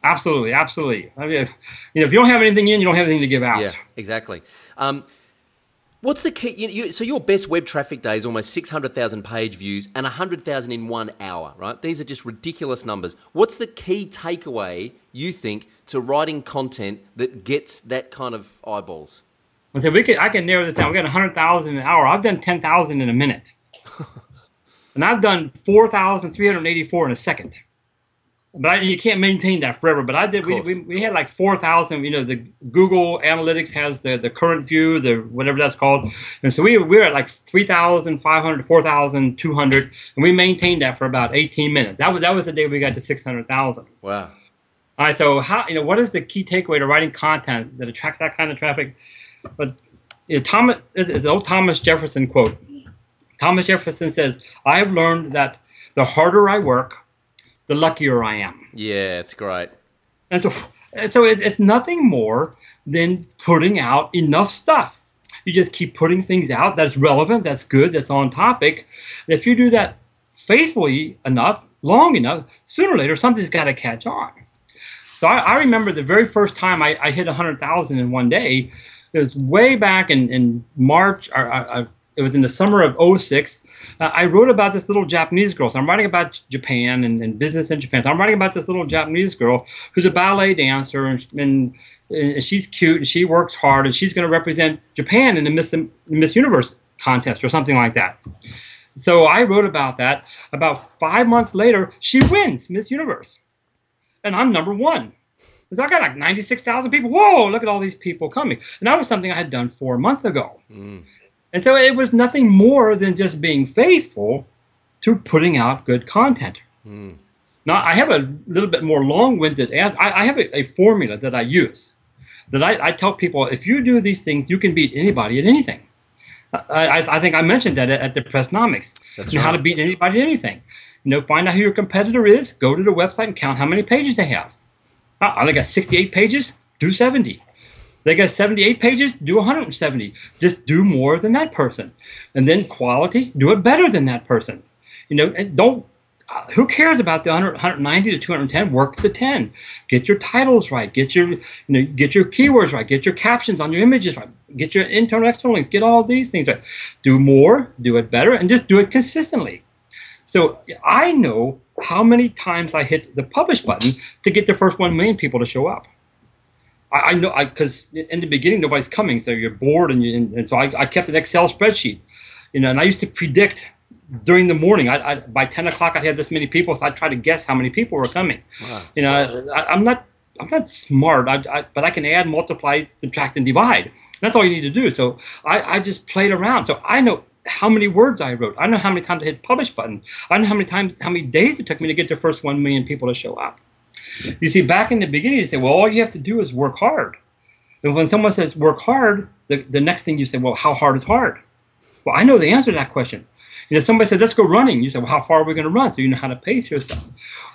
Absolutely, absolutely. I mean, if, you know, if you don't have anything in, you don't have anything to give out. Yeah, exactly. Um, what's the key? You, you, so your best web traffic day is almost six hundred thousand page views and hundred thousand in one hour, right? These are just ridiculous numbers. What's the key takeaway you think to writing content that gets that kind of eyeballs? I said we could. I can narrow this down. We got 100,000 an hour. I've done 10,000 in a minute, and I've done 4,384 in a second. But I, you can't maintain that forever. But I did. We, we, we had like 4,000. You know, the Google Analytics has the the current view, the whatever that's called, and so we we were at like 3,500 4,200, and we maintained that for about 18 minutes. That was that was the day we got to 600,000. Wow. All right, so how you know what is the key takeaway to writing content that attracts that kind of traffic? But you know, Thomas is is an old Thomas Jefferson quote. Thomas Jefferson says, "I have learned that the harder I work, the luckier I am." Yeah, it's great. And so, so it's, it's nothing more than putting out enough stuff. You just keep putting things out that's relevant, that's good, that's on topic. If you do that faithfully enough, long enough, sooner or later something's got to catch on. So I, I remember the very first time I, I hit 100,000 in one day. It was way back in, in March, or, uh, uh, it was in the summer of 06. Uh, I wrote about this little Japanese girl. So I'm writing about Japan and, and business in Japan. So I'm writing about this little Japanese girl who's a ballet dancer and, and, and she's cute and she works hard and she's going to represent Japan in the Miss, Miss Universe contest or something like that. So I wrote about that. About five months later, she wins Miss Universe, and I'm number one. So I got like 96,000 people. Whoa, look at all these people coming. And that was something I had done four months ago. Mm. And so it was nothing more than just being faithful to putting out good content. Mm. Now, I have a little bit more long winded, I, I have a, a, formula that I use that I, I, tell people if you do these things, you can beat anybody at anything. I, I think I mentioned that at, at the Pressnomics. That's right. How to beat anybody at anything. You know, find out who your competitor is, go to the website and count how many pages they have. I, they got 68 pages, do 70. They got 78 pages, do 170. Just do more than that person. And then quality, do it better than that person. You know, don't uh, who cares about the 100, 190 to 210 work the 10 get your titles right. Get your you know get your keywords right. Get your captions on your images right. Get your internal external links. Get all these things right. Do more do it better and just do it consistently. So i know how many times i hit the publish button to get the first 1 million people to show up i, I know because in the beginning nobody's coming so you're bored and, you, and, and so I, I kept an excel spreadsheet you know and i used to predict during the morning, I, I, by ten o'clock, I'd have this many people, so I'd try to guess how many people were coming. Wow. You know, I, am not, I'm not smart, I, but I can add, multiply, subtract, and divide. That's all you need to do. So I, I just played around. So I know how many words I wrote. I know how many times I hit publish button. I know how many times, how many days it took me to get the first one million people to show up. You see, back in the beginning, you say, well, all you have to do is work hard. And when someone says work hard, the, the next thing you say, well, how hard is hard? Well, I know the answer to that question. You know, somebody said, let's go running. You said, well, how far are we going to run? So you know how to pace yourself.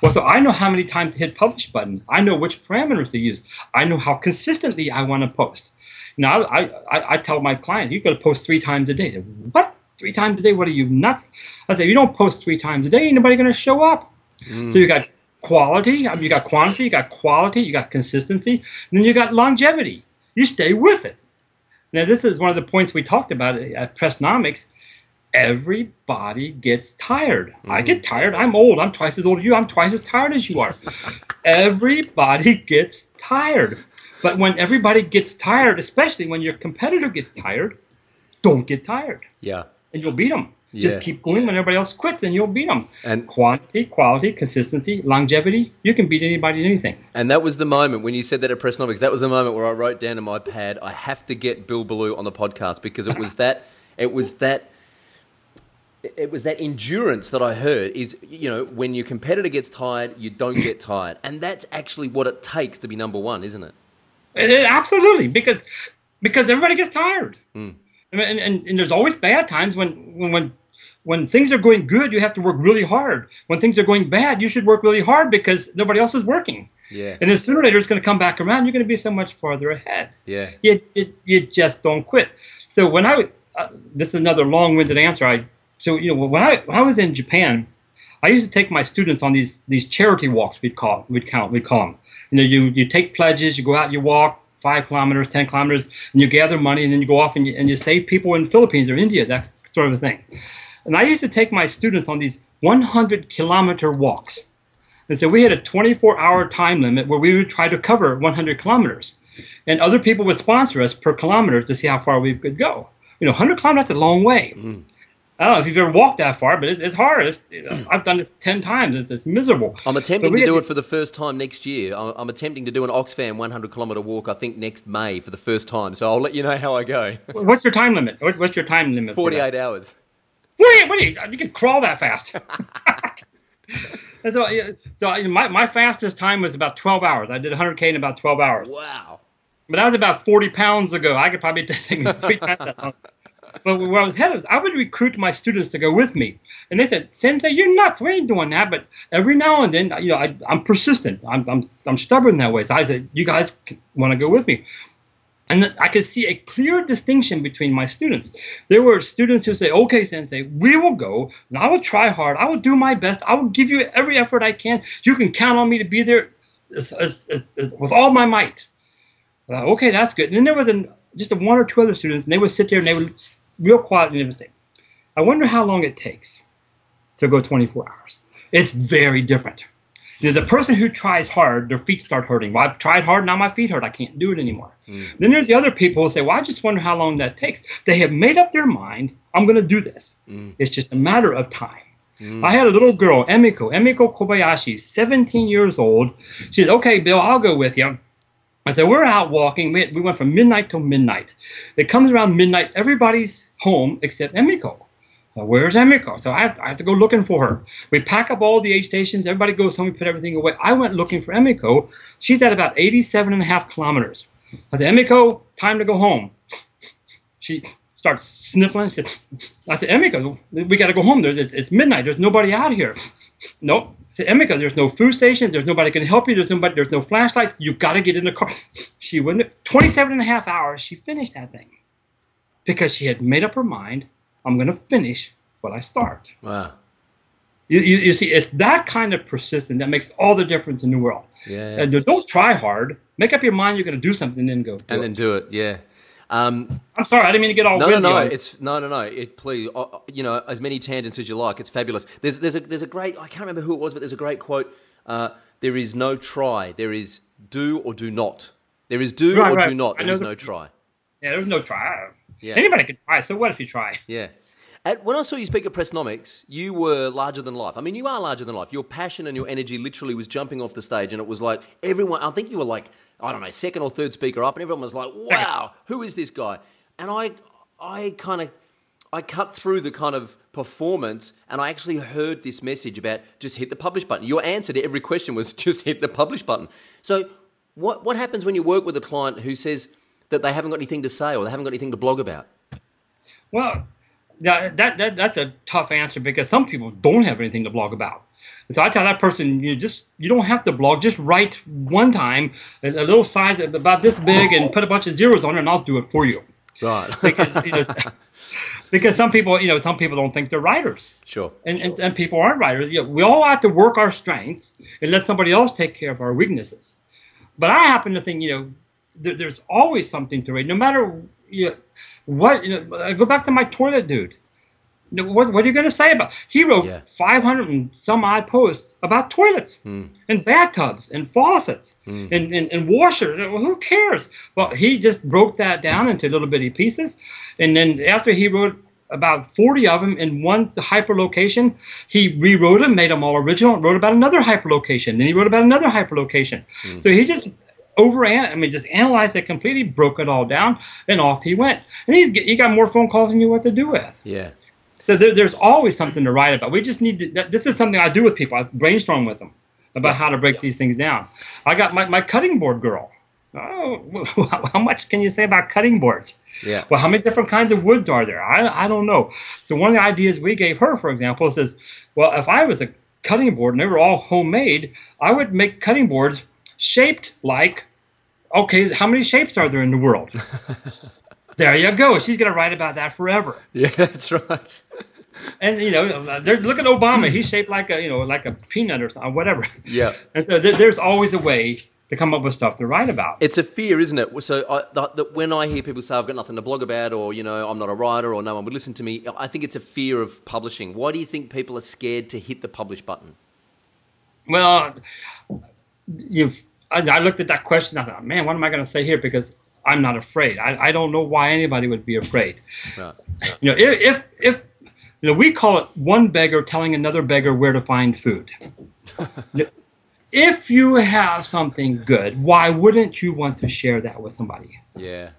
Well, so I know how many times to hit publish button. I know which parameters to use. I know how consistently I want to post. Now, I, I, I tell my client, you've got to post three times a day. What? Three times a day? What are you, nuts? I say, if you don't post three times a day, ain't nobody going to show up. Mm. So you got quality, you got quantity, you got quality, you got consistency, and then you got longevity. You stay with it. Now, this is one of the points we talked about at Pressnomics everybody gets tired. Mm. I get tired. I'm old. I'm twice as old as you. I'm twice as tired as you are. everybody gets tired. But when everybody gets tired, especially when your competitor gets tired, don't get tired. Yeah. And you'll beat them. Yeah. Just keep going when everybody else quits, and you'll beat them. And quantity, quality, consistency, longevity, you can beat anybody at anything. And that was the moment when you said that at Pressnomics. That was the moment where I wrote down in my pad, I have to get Bill Belew on the podcast because it was that, it was that it was that endurance that I heard is, you know, when your competitor gets tired, you don't get tired. And that's actually what it takes to be number one, isn't it? it absolutely, because because everybody gets tired. Mm. And, and, and, there's always bad times when, when, when, when things are going good, you have to work really hard. When things are going bad, you should work really hard because nobody else is working. Yeah. And then sooner or later, it's going to come back around. You're going to be so much farther ahead. Yeah. You, you, you just don't quit. So when I, uh, this is another long-winded answer. I so you know when I when I was in Japan, I used to take my students on these these charity walks. We'd call we'd count we'd call them. You know, you you take pledges, you go out, you walk five kilometers, ten kilometers, and you gather money, and then you go off and you, and you save people in Philippines or India, that sort of a thing. And I used to take my students on these 100 kilometer walks. And so we had a 24 hour time limit where we would try to cover 100 kilometers. And other people would sponsor us per kilometer to see how far we could go. You know, 100 kilometers, that's a long way. Mm. I don't know if you've ever walked that far, but it's, it's hard. It's, I've done it 10 times. It's, it's miserable. I'm attempting to do it for the first time next year. I'm, I'm, attempting to do an Oxfam 100 kilometre walk, I think, next May for the first time. So I'll let you know how I go. What's your time limit? What's your time limit? 48 hours. What what you, uh, you can crawl that fast. so, so my, my fastest time was about 12 hours. I did 100K in about 12 hours. Wow. But that was about 40 pounds ago. I could probably take three times that long but where I was headed was I would recruit my students to go with me. And they said, Sensei, you're nuts. We ain't doing that. But every now and then, you know, I, am persistent. I'm, I'm, I'm stubborn that way. So I said, you guys want to go with me. And I could see a clear distinction between my students. There were students who say, okay, Sensei, we will go, and I will try hard. I will do my best. I will give you every effort I can. You can count on me to be there as, as, as, with all my might. Thought, okay, that's good. And then there was an, just a one or two other students, and they would sit there and they would real quiet and everything. I wonder how long it takes to go 24 hours. It's very different. You know, the person who tries hard, their feet start hurting. Well, I've tried hard, now my feet hurt. I can't do it anymore. Mm. Then there's the other people who say, Well, I just wonder how long that takes. They have made up their mind, I'm going to do this. Mm. It's just a matter of time. Mm. I had a little girl, Emiko, Emiko Kobayashi, 17 years old. She said, Okay, Bill, I'll go with you. I said, We're out walking. We, we went from midnight till midnight. It comes around midnight, everybody's home except Emiko. Well, where's Emiko? So I have, to, I have to go looking for her. We pack up all the aid stations. Everybody goes home. We put everything away. I went looking for Emiko. She's at about 87 and a half kilometers. I said, Emiko, time to go home. She starts sniffling. She said, I said, Emiko, we got to go home. There's, it's, it's midnight. There's nobody out here. Nope. I said, Emiko, there's no food station. There's nobody can help you. There's nobody. There's no flashlights. You've got to get in the car. She went 27 and a half hours. She finished that thing because she had made up her mind. I'm going to finish what I start. Wow. You, you, you see, it's that kind of persistence that makes all the difference in the world. Yeah. And don't try hard. Make up your mind you're going to do something, and then go. do and it. then do it. Yeah. Um, I'm sorry, I didn't mean to get all no, no, no. It's no, no, no. It please, uh, uh, you know, as many tangents as you like. It's fabulous. There's, there's a, there's a great. I can't remember who it was, but there's a great quote. Uh, there is no try. There is do or do not. There is do Right, or right. do not. There is no try. Yeah, there's no try. Yeah. Anybody can try. So what if you try? Yeah. At, when I saw you speak at Pressnomics, you were larger than life. I mean, you are larger than life. Your passion and your energy literally was jumping off the stage, and it was like everyone. I think you were like, I don't know, second or third speaker up, and everyone was like, "Wow, who is this guy?" And I, I kind of, I cut through the kind of performance, and I actually heard this message about just hit the publish button. Your answer to every question was just hit the publish button. So, what what happens when you work with a client who says that they haven't got anything to say or they haven't got anything to blog about? Well, that, that, that that's a tough answer because some people don't have anything to blog about. And so I tell that person, you just you don't have to blog. Just write one time a, a little size about this big and put a bunch of zeros on it, and I'll do it for you. Right. Because you know, because some people, you know, some people don't think they're writers. sure. and, and, and people aren't writers. You know, we all have to work our strengths and let somebody else take care of our weaknesses. But I happen to think, you know, there, there's always something to read, no matter you what. You know, I go back to my toilet dude. What, what are you going to say about? He wrote Yeah. 500 and some odd posts about toilets Hmm. and bathtubs and faucets hmm. and, and, and washers. Well, who cares? Well, he just broke that down into little bitty pieces. And then after he wrote about 40 of them in one hyperlocation, he rewrote them, made them all original, and wrote about another hyperlocation. Then he wrote about another hyperlocation. Hmm. So he just over and I mean, just analyzed it completely, broke it all down, and off he went. And he's he got more phone calls than you what to do with. Yeah. So there, there's always something to write about. We just need to, this is something I do with people. I brainstorm with them about how to break these things down. I got my, my cutting board girl. Oh, how much can you say about cutting boards? Yeah. Well, how many different kinds of woods are there? I, I don't know. So one of the ideas we gave her, for example, says, well, if I was a cutting board and they were all homemade, I would make cutting boards shaped like, okay, how many shapes are there in the world? there you go. She's going to write about that forever. Yeah, that's right. And you know, there's look at Obama. He's shaped like a you know like a peanut or something, whatever. Yeah. And so there, there's always a way to come up with stuff to write about. It's a fear, isn't it? So uh, I, that when I hear people say I've got nothing to blog about, or you know I'm not a writer, or no one would listen to me, I think it's a fear of publishing. Why do you think people are scared to hit the publish button? Well, you've I, I looked at that question. I thought, man, what am I going to say here? Because I'm not afraid. I, I don't know why anybody would be afraid. You know, if if, if you know, we call it one beggar telling another beggar where to find food. if you have something good, why wouldn't you want to share that with somebody? Yeah.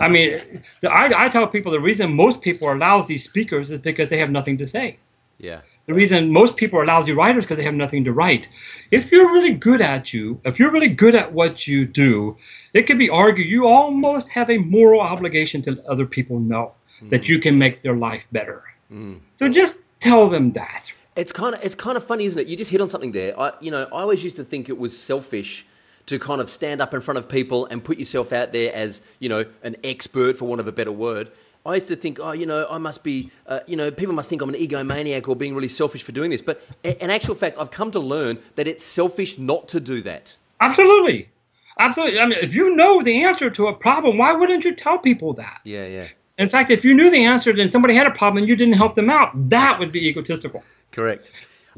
I mean, the, I, I tell people the reason most people are lousy speakers is because they have nothing to say. Yeah. The reason most people are lousy writers because they have nothing to write. If you're really good at you, if you're really good at what you do, it could be argued you almost have a moral obligation to let other people know that you can make their life better. Mm. So just tell them that. It's kind of it's kind of funny, isn't it? You just hit on something there. I you know I always used to think it was selfish to kind of stand up in front of people and put yourself out there as you know an expert, for want of a better word. I used to think, oh, you know, I must be, uh, you know, people must think I'm an egomaniac or being really selfish for doing this. But in actual fact, I've come to learn that it's selfish not to do that. Absolutely. Absolutely. I mean, if you know the answer to a problem, why wouldn't you tell people that? Yeah, yeah, In fact, if you knew the answer and somebody had a problem and you didn't help them out, that would be egotistical. correct.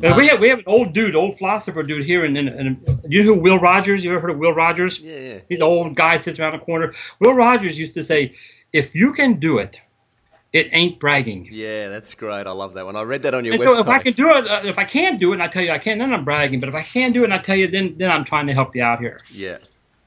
Uh, we have we have an old dude, old philosopher dude here, and, and, you know who Will Rogers? You ever heard of Will Rogers? Yeah, yeah. He's an old guy, sits around the corner. Will Rogers used to say, "If you can do it, it ain't bragging." Yeah, that's great. I love that one. I read that on your And website. so if I can do it, uh, if I can't do it, and I tell you I can't, then I'm bragging. But if I can do it, and I tell you, then then I'm trying to help you out here. Yeah,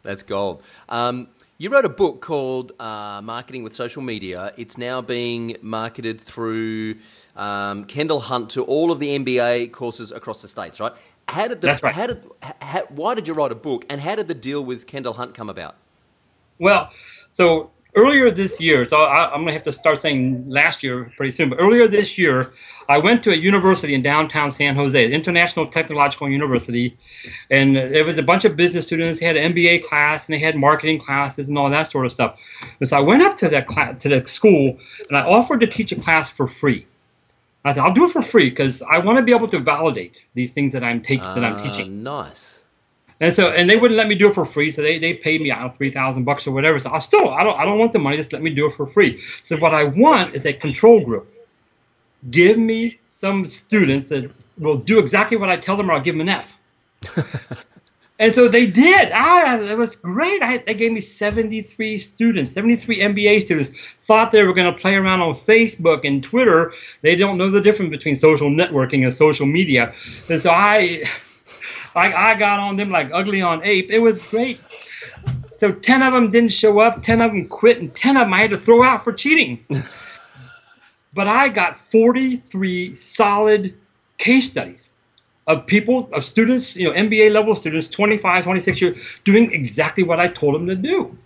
that's gold. Um, you wrote a book called uh, Marketing with Social Media. It's now being marketed through um, Kendall Hunt to all of the MBA courses across the states, right? How did the, That's right. How did how, why did you write a book, and how did the deal with Kendall Hunt come about? Well, so earlier this year, so I, I'm going to have to start saying last year pretty soon, but earlier this year, I went to a university in downtown San Jose, International Technological University, and there was a bunch of business students. They had an MBA class and they had marketing classes and all that sort of stuff. And so I went up to that class, to the school and I offered to teach a class for free. I said, I'll do it for free because I want to be able to validate these things that I'm taking, that I'm Ah, teaching. Nice. And so, and they wouldn't let me do it for free. So they, they paid me, I don't know, three thousand bucks or whatever. So I still, I don't, I don't want the money. Just let me do it for free. So what I want is a control group. Give me some students that will do exactly what I tell them, or I'll give them an F. and so they did. Ah, it was great. I, they gave me 73 students, 73 MBA students. Thought they were going to play around on Facebook and Twitter. They don't know the difference between social networking and social media. And so I. I, I got on them like ugly on ape. It was great. So 10 of them didn't show up, 10 of them quit, and 10 of them I had to throw out for cheating. but I got 43 solid case studies of people, of students, you know, MBA level students, 25, 26 years, doing exactly what I told them to do.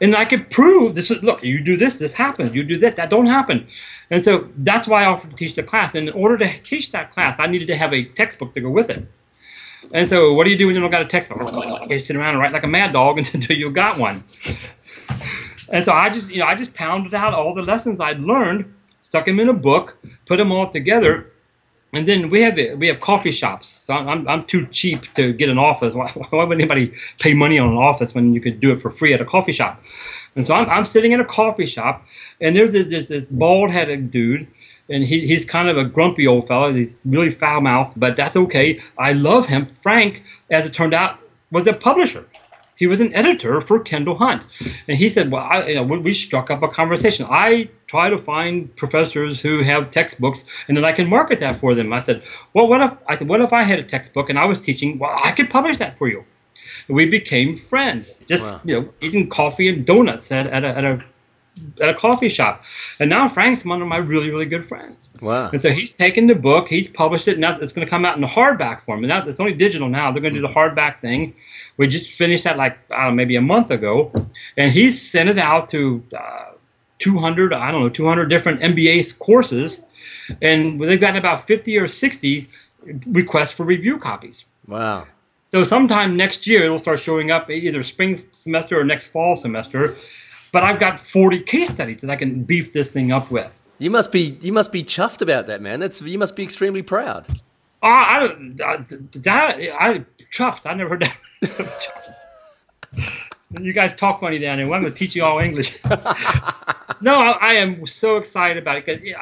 And I could prove this is look, you do this, this happens. You do this, that don't happen. And so that's why I offered to teach the class. And in order to teach that class, I needed to have a textbook to go with it. And so, what do you do when you don't got a textbook? You sit around and write like a mad dog until you got one. And so I just, you know, I just pounded out all the lessons I'd learned, stuck them in a book, put them all together, and then we have we have coffee shops. So I'm I'm too cheap to get an office. Why, why would anybody pay money on an office when you could do it for free at a coffee shop? And so I'm, I'm sitting in a coffee shop, and there's this, this, bald-headed dude, and he, he's kind of a grumpy old fellow. He's really foul-mouthed, but that's okay. I love him. Frank, as it turned out, was a publisher. He was an editor for Kendall Hunt, and he said, "Well, I, you know, we we struck up a conversation. I try to find professors who have textbooks, and then I can market that for them." I said, "Well, what if I said, what if I had a textbook and I was teaching? Well, I could publish that for you." We became friends, just Wow. you know, eating coffee and donuts at, at, a, at a at a coffee shop, and now Frank's one of my really really good friends. Wow. And so he's taken the book, he's published it, now it's going to come out in the hardback form. And now it's only digital now. They're going to do the hardback thing. We just finished that like I don't know, maybe a month ago, and he's sent it out to uh, 200, I don't know, 200 different MBA courses, and they've gotten about 50 or 60 requests for review copies. Wow. So sometime next year it'll start showing up either spring semester or next fall semester. But I've got 40 case studies that I can beef this thing up with. You must be you must be chuffed about that, man. That's you must be extremely proud. Oh, I don't. Uh, I, that, I chuffed. I never heard that. Chuffed. you guys talk funny down there. Well, I'm going to teach you all English. no, I, I am so excited about it because you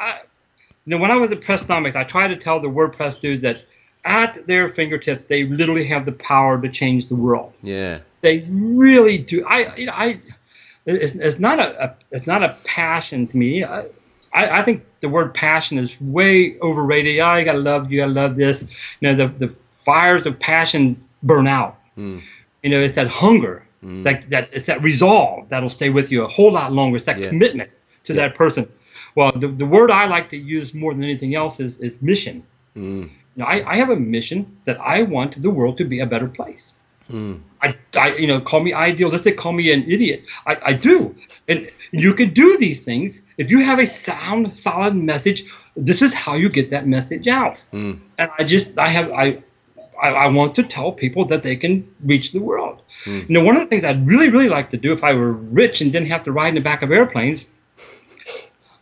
know when I was at Pressnomics, I tried to tell the WordPress dudes that at their fingertips they literally have the power to change the world. Yeah. They really do. I, you know, I. It's, it's not a, a it's not a passion to me. I, I, I think the word passion is way overrated. Oh, you gotta love, you gotta love this. You know, the, the fires of passion burn out. Hmm. You know, it's that hunger, hmm. that, that it's that resolve that'll stay with you a whole lot longer. It's that Yeah. commitment to that person. Well, the, the word I like to use more than anything else is, is mission. Hmm. Now, I, I have a mission that I want the world to be a better place. I, I, you know, call me idealistic, call me an idiot. I, I do. And you can do these things if you have a sound, solid message. This is how you get that message out. Hmm. And I just, I have, I, I, I want to tell people that they can reach the world. Hmm. You know, one of the things I'd really, really like to do if I were rich and didn't have to ride in the back of airplanes,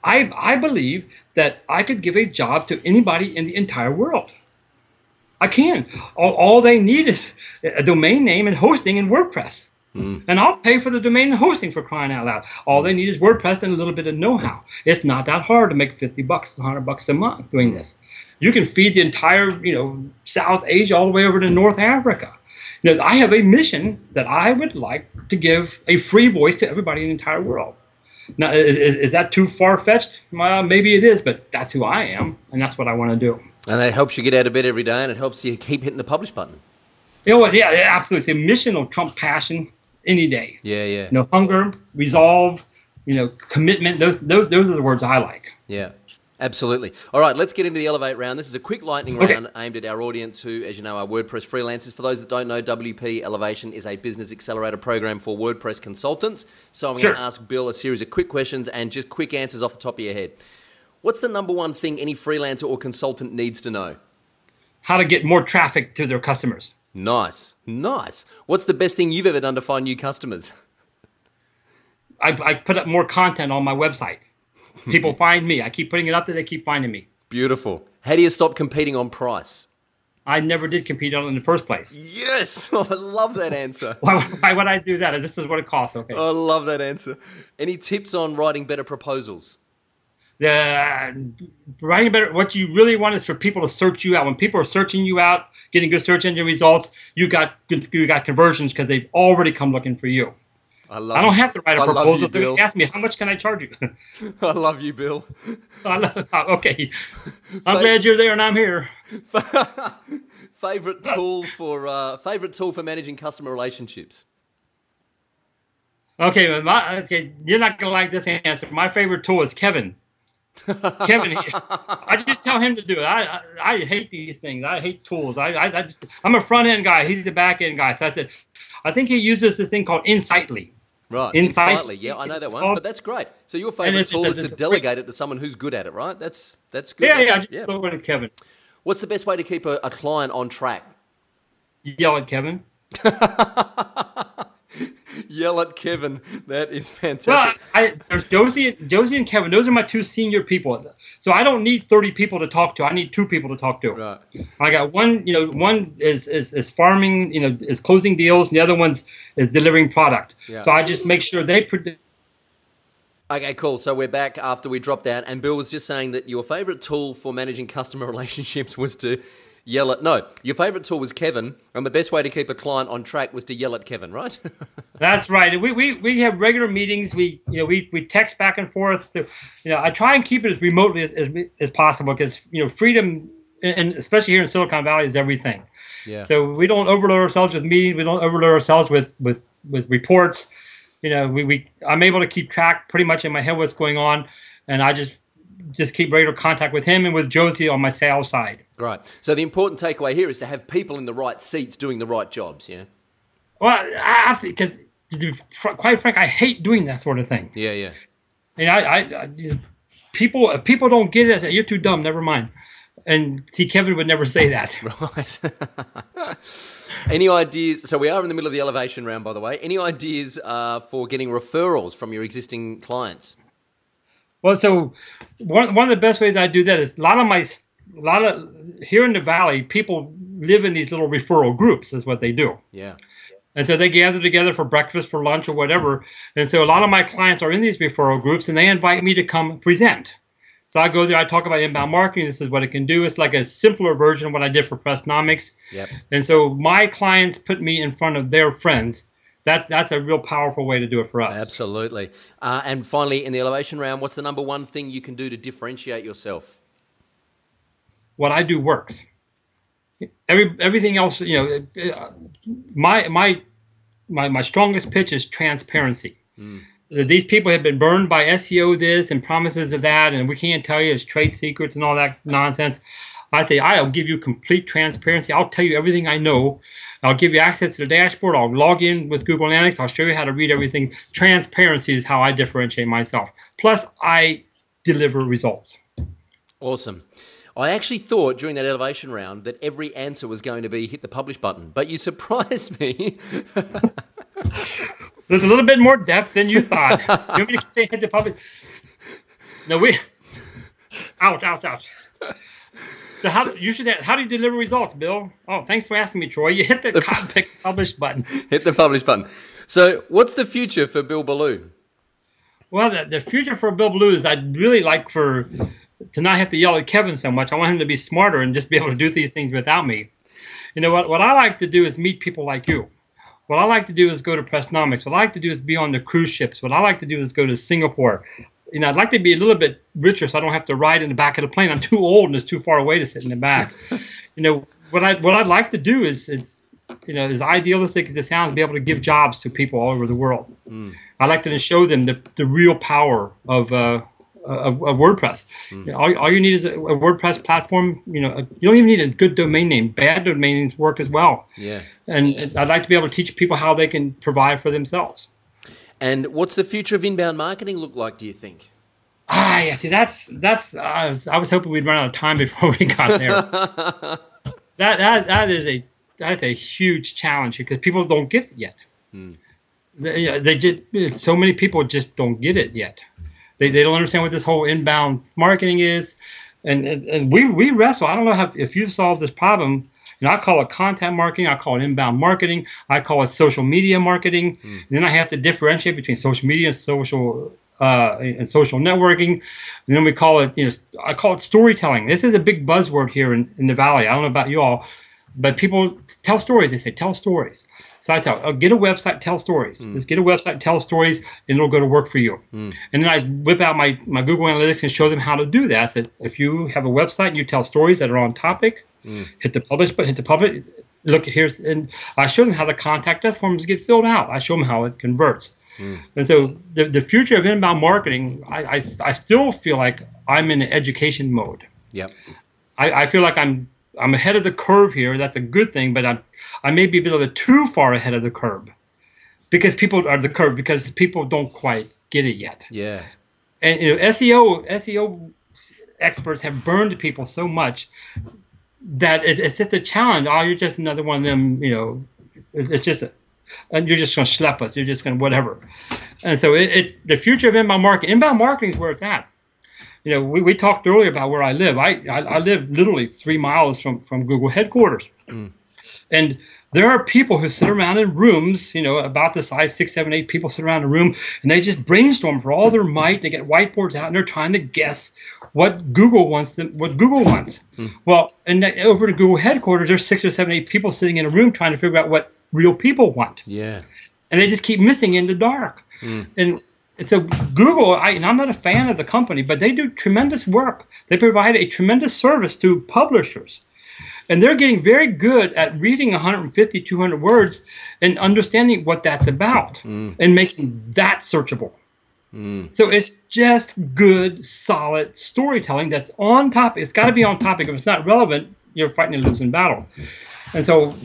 I, I believe that I could give a job to anybody in the entire world. I can. All, all they need is a domain name and hosting in WordPress. Hmm. And I'll pay for the domain and hosting for crying out loud. All they need is WordPress and a little bit of know-how. It's not that hard to make 50 bucks, 100 bucks a month doing this. You can feed the entire, you know, South Asia all the way over to North Africa. You know, I have a mission that I would like to give a free voice to everybody in the entire world. Now, is, is, is that too far-fetched? Well, maybe it is, but that's who I am, and that's what I want to do. And it helps you get out of bed every day, and it helps you keep hitting the publish button. You know? Yeah, absolutely. It's a mission will trump passion any day. Yeah, yeah, You know, hunger, resolve, you know, commitment. Those those those are the words I like. yeah. Absolutely. All right, let's get into the Elevate round. This is a quick lightning Okay. round aimed at our audience who, as you know, are WordPress freelancers. For those that don't know, WP Elevation is a business accelerator program for WordPress consultants. So I'm Sure. going to ask Bill a series of quick questions and just quick answers off the top of your head. What's the number one thing any freelancer or consultant needs to know? How to get more traffic to their customers. Nice. Nice. What's the best thing you've ever done to find new customers? I, I put up more content on my website. People find me. I keep putting it up there. They keep finding me. Beautiful. How do you stop competing on price? I never did compete on it in the first place. Yes. Oh, I love that answer. Why, why would I do that? This is what it costs. Okay. I love that answer. Any tips on writing better proposals? The writing better what you really want is for people to search you out when people are searching you out getting good search engine results you got you got conversions because they've already come looking for you I love. i don't have to write a I proposal you, Bill. ask me how much can i charge you I love you, Bill. I love- okay i'm glad you're there and i'm here favorite tool for uh, favorite tool for managing customer relationships. okay, my, okay you're not gonna like this answer my favorite tool is kevin Kevin, I just tell him to do it. I, I I hate these things. I hate tools. I, I I just I'm a front end guy. He's a back end guy. So I said, I think he uses this thing called Insightly. Right. Insight- Insightly. Yeah, I know that one. But that's great. So your favorite tool is to delegate it to someone who's good at it, right? That's that's good. Yeah, yeah. That's- Just go to Kevin. What's the best way to keep a, a client on track? Yell at Kevin. Yell at Kevin. That is Well, fantastic. I, there's Josie, Josie and Kevin. Those are my two senior people. So I don't need 30 people to talk to. I need two people to talk to. right. I got one, you know, one is, is, is farming, you know, is closing deals, and the other one's is delivering product. Yeah. So I just make sure they produce. Okay, cool. So we're back after we dropped out, and Bill was just saying that your favorite tool for managing customer relationships was to yell at. No, your favorite tool was Kevin, and the best way to keep a client on track was to yell at Kevin, right? That's right. We, we, we have regular meetings. We you know we, we text back and forth. So you know I try and keep it as remotely as, as, as possible because you know freedom and especially here in Silicon Valley is everything. yeah. So we don't overload ourselves with meetings. We don't overload ourselves with with with reports. You know, we, we I'm able to keep track pretty much in my head what's going on, and I just just keep regular contact with him and with Josie on my sales side. Great. So the important takeaway here is to have people in the right seats doing the right jobs. Yeah. Well, I- absolutely, because to be fr- quite frank, I hate doing that sort of thing. Yeah. Yeah. And I, I, I people if people don't get it, I say, you're too dumb. Never mind. And see, Kevin would never say that. Right. Any ideas? So we are in the middle of the elevation round, by the way. Any ideas uh, for getting referrals from your existing clients? Well, so one one of the best ways I do that is a lot of my a lot of here in the valley, people live in these little referral groups. Is what they do, Yeah. and so they gather together for breakfast, for lunch, or whatever. And so a lot of my clients are in these referral groups, and they invite me to come present. So I go there, I talk about inbound marketing. This is what it can do. It's like a simpler version of what I did for Pressnomics. Yep. And so my clients put me in front of their friends. That that's a real powerful way to do it for us. Absolutely. Uh, and finally, in the elevation round, what's the number one thing you can do to differentiate yourself? what I do works. Every everything else, you know, uh, my my my my strongest pitch is transparency. These people have been burned by SEO this and promises of that, and we can't tell you it's trade secrets and all that nonsense. I say I'll give you complete transparency. I'll tell you everything I know. I'll give you access to the dashboard. I'll log in with Google Analytics. I'll show you how to read everything. Transparency is how I differentiate myself. Plus, I deliver results. Awesome. I actually thought during that elevation round that every answer was going to be hit the publish button, but you surprised me. There's a little bit more depth than you thought. you want me to say hit the public? No, we. Out, out, out. So how you should how do you deliver results, Bill? Oh, thanks for asking me, Troy. You hit the pick publish button. hit the publish button. So, what's the future for Bill Belew? Well, the, the future for Bill Belew is I'd really like for to not have to yell at Kevin so much. I want him to be smarter and just be able to do these things without me. You know what? What I like to do is meet people like you. What I like to do is go to Pressnomics. What I like to do is be on the cruise ships. What I like to do is go to Singapore. You know, I'd like to be a little bit richer so I don't have to ride in the back of the plane. I'm too old and it's too far away to sit in the back. you know, what I what I'd like to do is is you know, as idealistic as it sounds, be able to give jobs to people all over the world. Mm. I like to show them the, the real power of, uh, of, of, WordPress. Mm. You know, all, all, you need is a, a, WordPress platform. You know, you don't even need a good domain name. Bad domain names work as well. Yeah. And I'd like to be able to teach people how they can provide for themselves. And what's the future of inbound marketing look like? Do you think? Ah, yeah. See, that's that's. I was, I was hoping we'd run out of time before we got there. that that that is a that's a huge challenge because people don't get it yet. Hmm. They, they just so many people just don't get it yet. They, they don't understand what this whole inbound marketing is, and and, and we we wrestle. I don't know how, if you've solved this problem. And I call it content marketing. I call it inbound marketing. I call it social media marketing. And then I have to differentiate between social media and social uh, and social networking. And then we call it, you know, I call it storytelling. This is a big buzzword here in, in the Valley. I don't know about you all, but people tell stories. They say tell stories. So I tell, oh, get a website, tell stories. Mm. Just get a website, tell stories, and it'll go to work for you. Mm. And then I whip out my, my Google Analytics and show them how to do that. I said, if you have a website and you tell stories that are on topic, mm. hit the publish button, hit the publish. Look here's and I show them how the contact us forms get filled out. I show them how it converts. Mm. And so the, the future of inbound marketing, I, I, I still feel like I'm in education mode. Yep. I, I feel like I'm I'm ahead of the curve here. That's a good thing, but I'm I may be a little bit too far ahead of the curve because people are the curve because people don't quite get it yet. Yeah. And you know, SEO SEO experts have burned people so much that it's, it's just a challenge. Oh, you're just another one of them. You know, it's, it's just a, and you're just going to slap us. You're just going to whatever. And so it, it, the future of inbound marketing, inbound marketing is where it's at you know, we, we talked earlier about where I live. I, I, I live literally three miles from, from Google headquarters. Mm. And there are people who sit around in rooms, you know, about the size six, seven, eight people sit around a room and they just brainstorm for all their might. They get whiteboards out and they're trying to guess what Google wants them, what Google wants. Mm. Well, and over to Google headquarters, there's six or seven, eight people sitting in a room trying to figure out what real people want. Yeah. And they just keep missing in the dark. Mm. And so Google, I, and I'm not a fan of the company, but they do tremendous work. They provide a tremendous service to publishers. And they're getting very good at reading 150, 200 words and understanding what that's about mm. and making that searchable. Mm. So it's just good, solid storytelling that's on topic. It's got to be on topic. If it's not relevant, you're fighting a losing battle. And so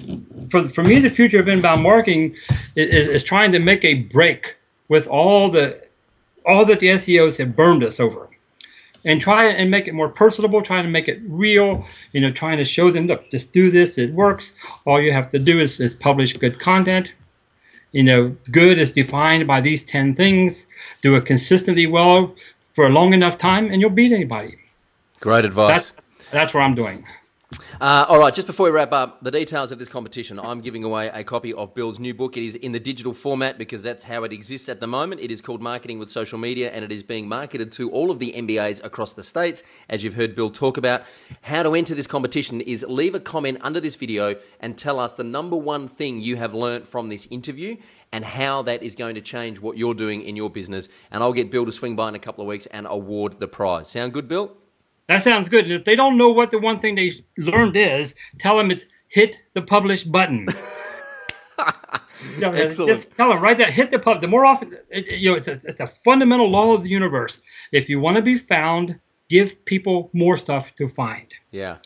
for, for me, the future of inbound marketing is, is trying to make a break with all the all that the SEOs have burned us over. And try and make it more personable, trying to make it real, you know, trying to show them, look, just do this, it works. All you have to do is, is publish good content. You know, good is defined by these 10 things. Do it consistently well for a long enough time, and you'll beat anybody. Great advice. That's, that's what I'm doing. Uh, all right, just before we wrap up, the details of this competition, I'm giving away a copy of Bill's new book. It is in the digital format because that's how it exists at the moment. It is called Marketing with Social Media and it is being marketed to all of the MBAs across the states, as you've heard Bill talk about. How to enter this competition is leave a comment under this video and tell us the number one thing you have learnt from this interview and how that is going to change what you're doing in your business. And I'll get Bill to swing by in a couple of weeks and award the prize. Sound good, Bill? That sounds good. And if they don't know what the one thing they learned is, tell them it's hit the publish button. you know, Excellent. Just tell them right there, hit the pub. The more often, you know, it's a, it's a fundamental law of the universe. If you want to be found, give people more stuff to find. Yeah.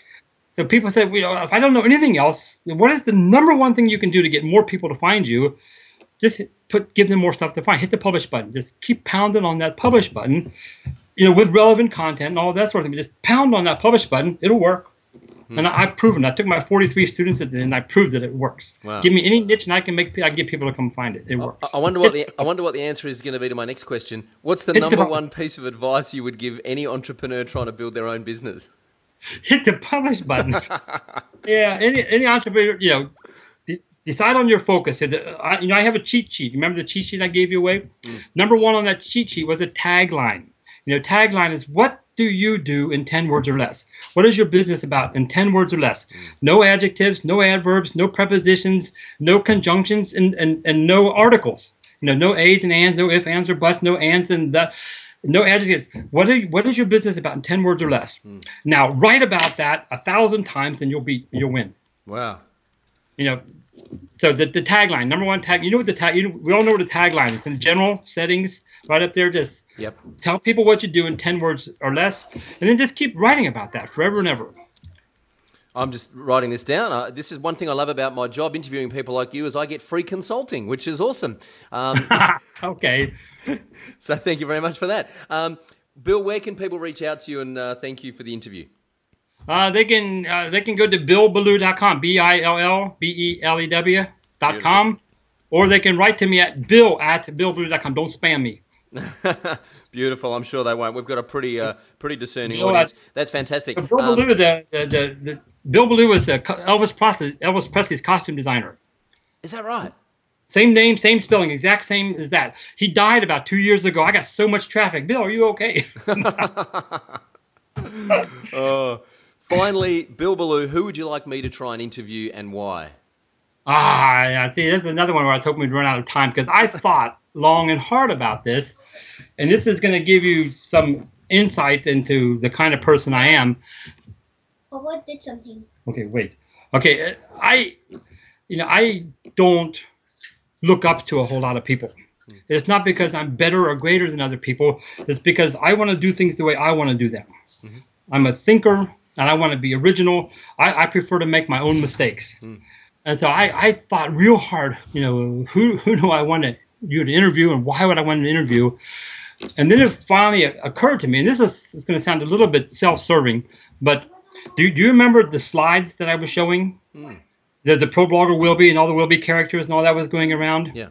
So people say, well, if I don't know anything else, what is the number one thing you can do to get more people to find you? Just put, give them more stuff to find. Hit the publish button. Just keep pounding on that publish button, you know, with relevant content and all that sort of thing. Just pound on that publish button, it'll work. Hmm. And I, have proven. it. I took my 43 students and I proved that it works. Wow. Give me any niche and I can make I can get people to come find it. It works. I, I wonder what the I wonder what the answer is going to be to my next question. What's the Hit number the, one piece of advice you would give any entrepreneur trying to build their own business? Hit the publish button. yeah, any any entrepreneur, you know, decide on your focus. You know, I have a cheat sheet. Remember the cheat sheet I gave you away? Mm. Number one on that cheat sheet was a tagline. You know, tagline is what do you do in 10 words or less? What is your business about in 10 words or less? Mm. No adjectives, no adverbs, no prepositions, no conjunctions, and, and, and no articles. You know, no A's and ands, no if, ands, or buts, no ands and the, no adjectives. What, are, what is your business about in 10 words or less? Mm. Now, write about that a thousand times and you'll be, you'll win. Wow. You know, so the, the tagline, number one tag, you know what the tag, you know, we all know what the tagline is in general settings, right up there. Just yep. tell people what you do in 10 words or less, and then just keep writing about that forever and ever. I'm just writing this down. Uh, this is one thing I love about my job, interviewing people like you, is I get free consulting, which is awesome. Um, okay. so thank you very much for that. Um, Bill, where can people reach out to you and uh, thank you for the interview? Uh, they can uh, they can go to billbelew.com, b i l l b e l e w dot com, or they can write to me at bill at billbelew.com. Don't spam me. Beautiful. I'm sure they won't. We've got a pretty uh, pretty discerning Bill, audience. That's fantastic. Bill um, Belew, the, the, the, the, Bill Belew was Elvis Presley, Elvis Presley's costume designer. Is that right? Same name, same spelling, exact same as that. He died about two years ago. I got so much traffic. Bill, are you okay? uh, finally, Bill Belew, who would you like me to try and interview and why? Ah, yeah. See, there's another one where I was hoping we'd run out of time because I thought long and hard about this, and this is going to give you some insight into the kind of person I am. Papa did something. Okay, wait. Okay, I, you know, I don't look up to a whole lot of people. It's not because I'm better or greater than other people. It's because I want to do things the way I want to do them. Mm-hmm. I'm a thinker and I want to be original. I, I prefer to make my own mistakes. Mm. And so I, I thought real hard, you know, who, who do I want to you to interview and why would I want to interview? And then it finally occurred to me, and this is, is going to sound a little bit self-serving, but do, do you remember the slides that I was showing? Mm. The, the pro blogger will be and all the will be characters and all that was going around? Yeah.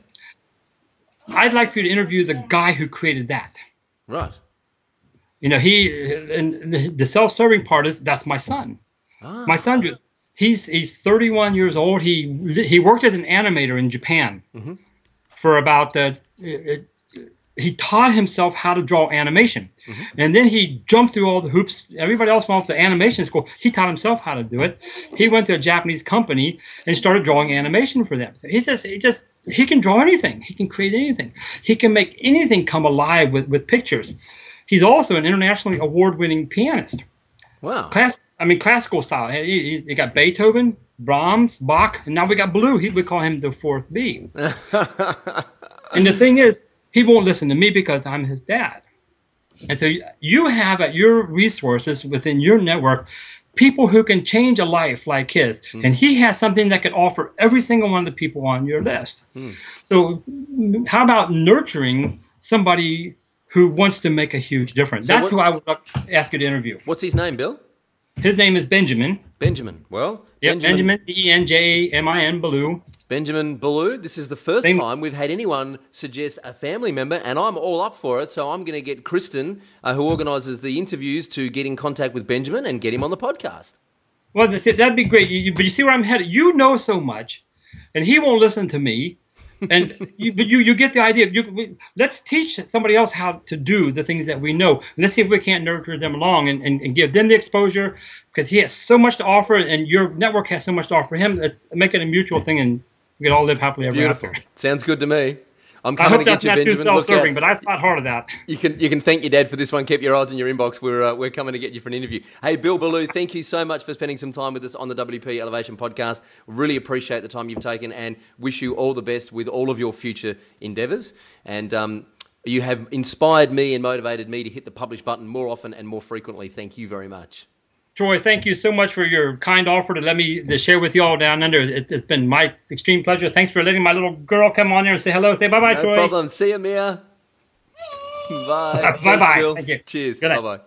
I'd like for you to interview the guy who created that. Right. You know, he and the self-serving part is that's my son. Ah. My son, he's he's 31 years old. He he worked as an animator in Japan. Mm-hmm for about the. It, he taught himself how to draw animation, mm-hmm. and then he jumped through all the hoops. Everybody else went off to animation school. He taught himself how to do it. He went to a Japanese company and started drawing animation for them. So he says he just he can draw anything. He can create anything. He can make anything come alive with with pictures. He's also an internationally award-winning pianist. Wow. Class, I mean classical style. He, he got Beethoven, Brahms, Bach, and now we got Belew. He, we call him the fourth B. and the thing is, he won't listen to me because I'm his dad. And so you have at your resources within your network people who can change a life like his. Mm. And he has something that can offer every single one of the people on your list. Mm. So, how about nurturing somebody who wants to make a huge difference? So That's what, who I would ask you to interview. What's his name, Bill? His name is Benjamin. Benjamin. Well, yep, Benjamin, B E N J A M I N Belew. Benjamin Belew. This is the first Same. time we've had anyone suggest a family member, and I'm all up for it. So I'm going to get Kristen, uh, who organises the interviews, to get in contact with Benjamin and get him on the podcast. Well, that'd be great. You, but you see where I'm headed. You know so much, and he won't listen to me and you, but you you get the idea. You, we, let's teach somebody else how to do the things that we know. Let's see if we can't nurture them along and, and, and give them the exposure because he has so much to offer, and your network has so much to offer him. Let's make it a mutual thing, and we can all live happily ever Beautiful. after. Sounds good to me. I'm coming I hope to get that's you, not Benjamin. too self-serving, but I thought hard of that. You can you can thank your dad for this one. Keep your eyes in your inbox. We're uh, we're coming to get you for an interview. Hey, Bill Belew, thank you so much for spending some time with us on the WP Elevation podcast. Really appreciate the time you've taken, and wish you all the best with all of your future endeavours. And um, you have inspired me and motivated me to hit the publish button more often and more frequently. Thank you very much. Troy, thank you so much for your kind offer to let me to share with you all down under. It, has been my extreme pleasure. Thanks for letting my little girl come on here and say hello. Say bye bye, no Troy. No problem. See you, Mia. Bye. bye bye. Thank you. Cheers. Bye bye.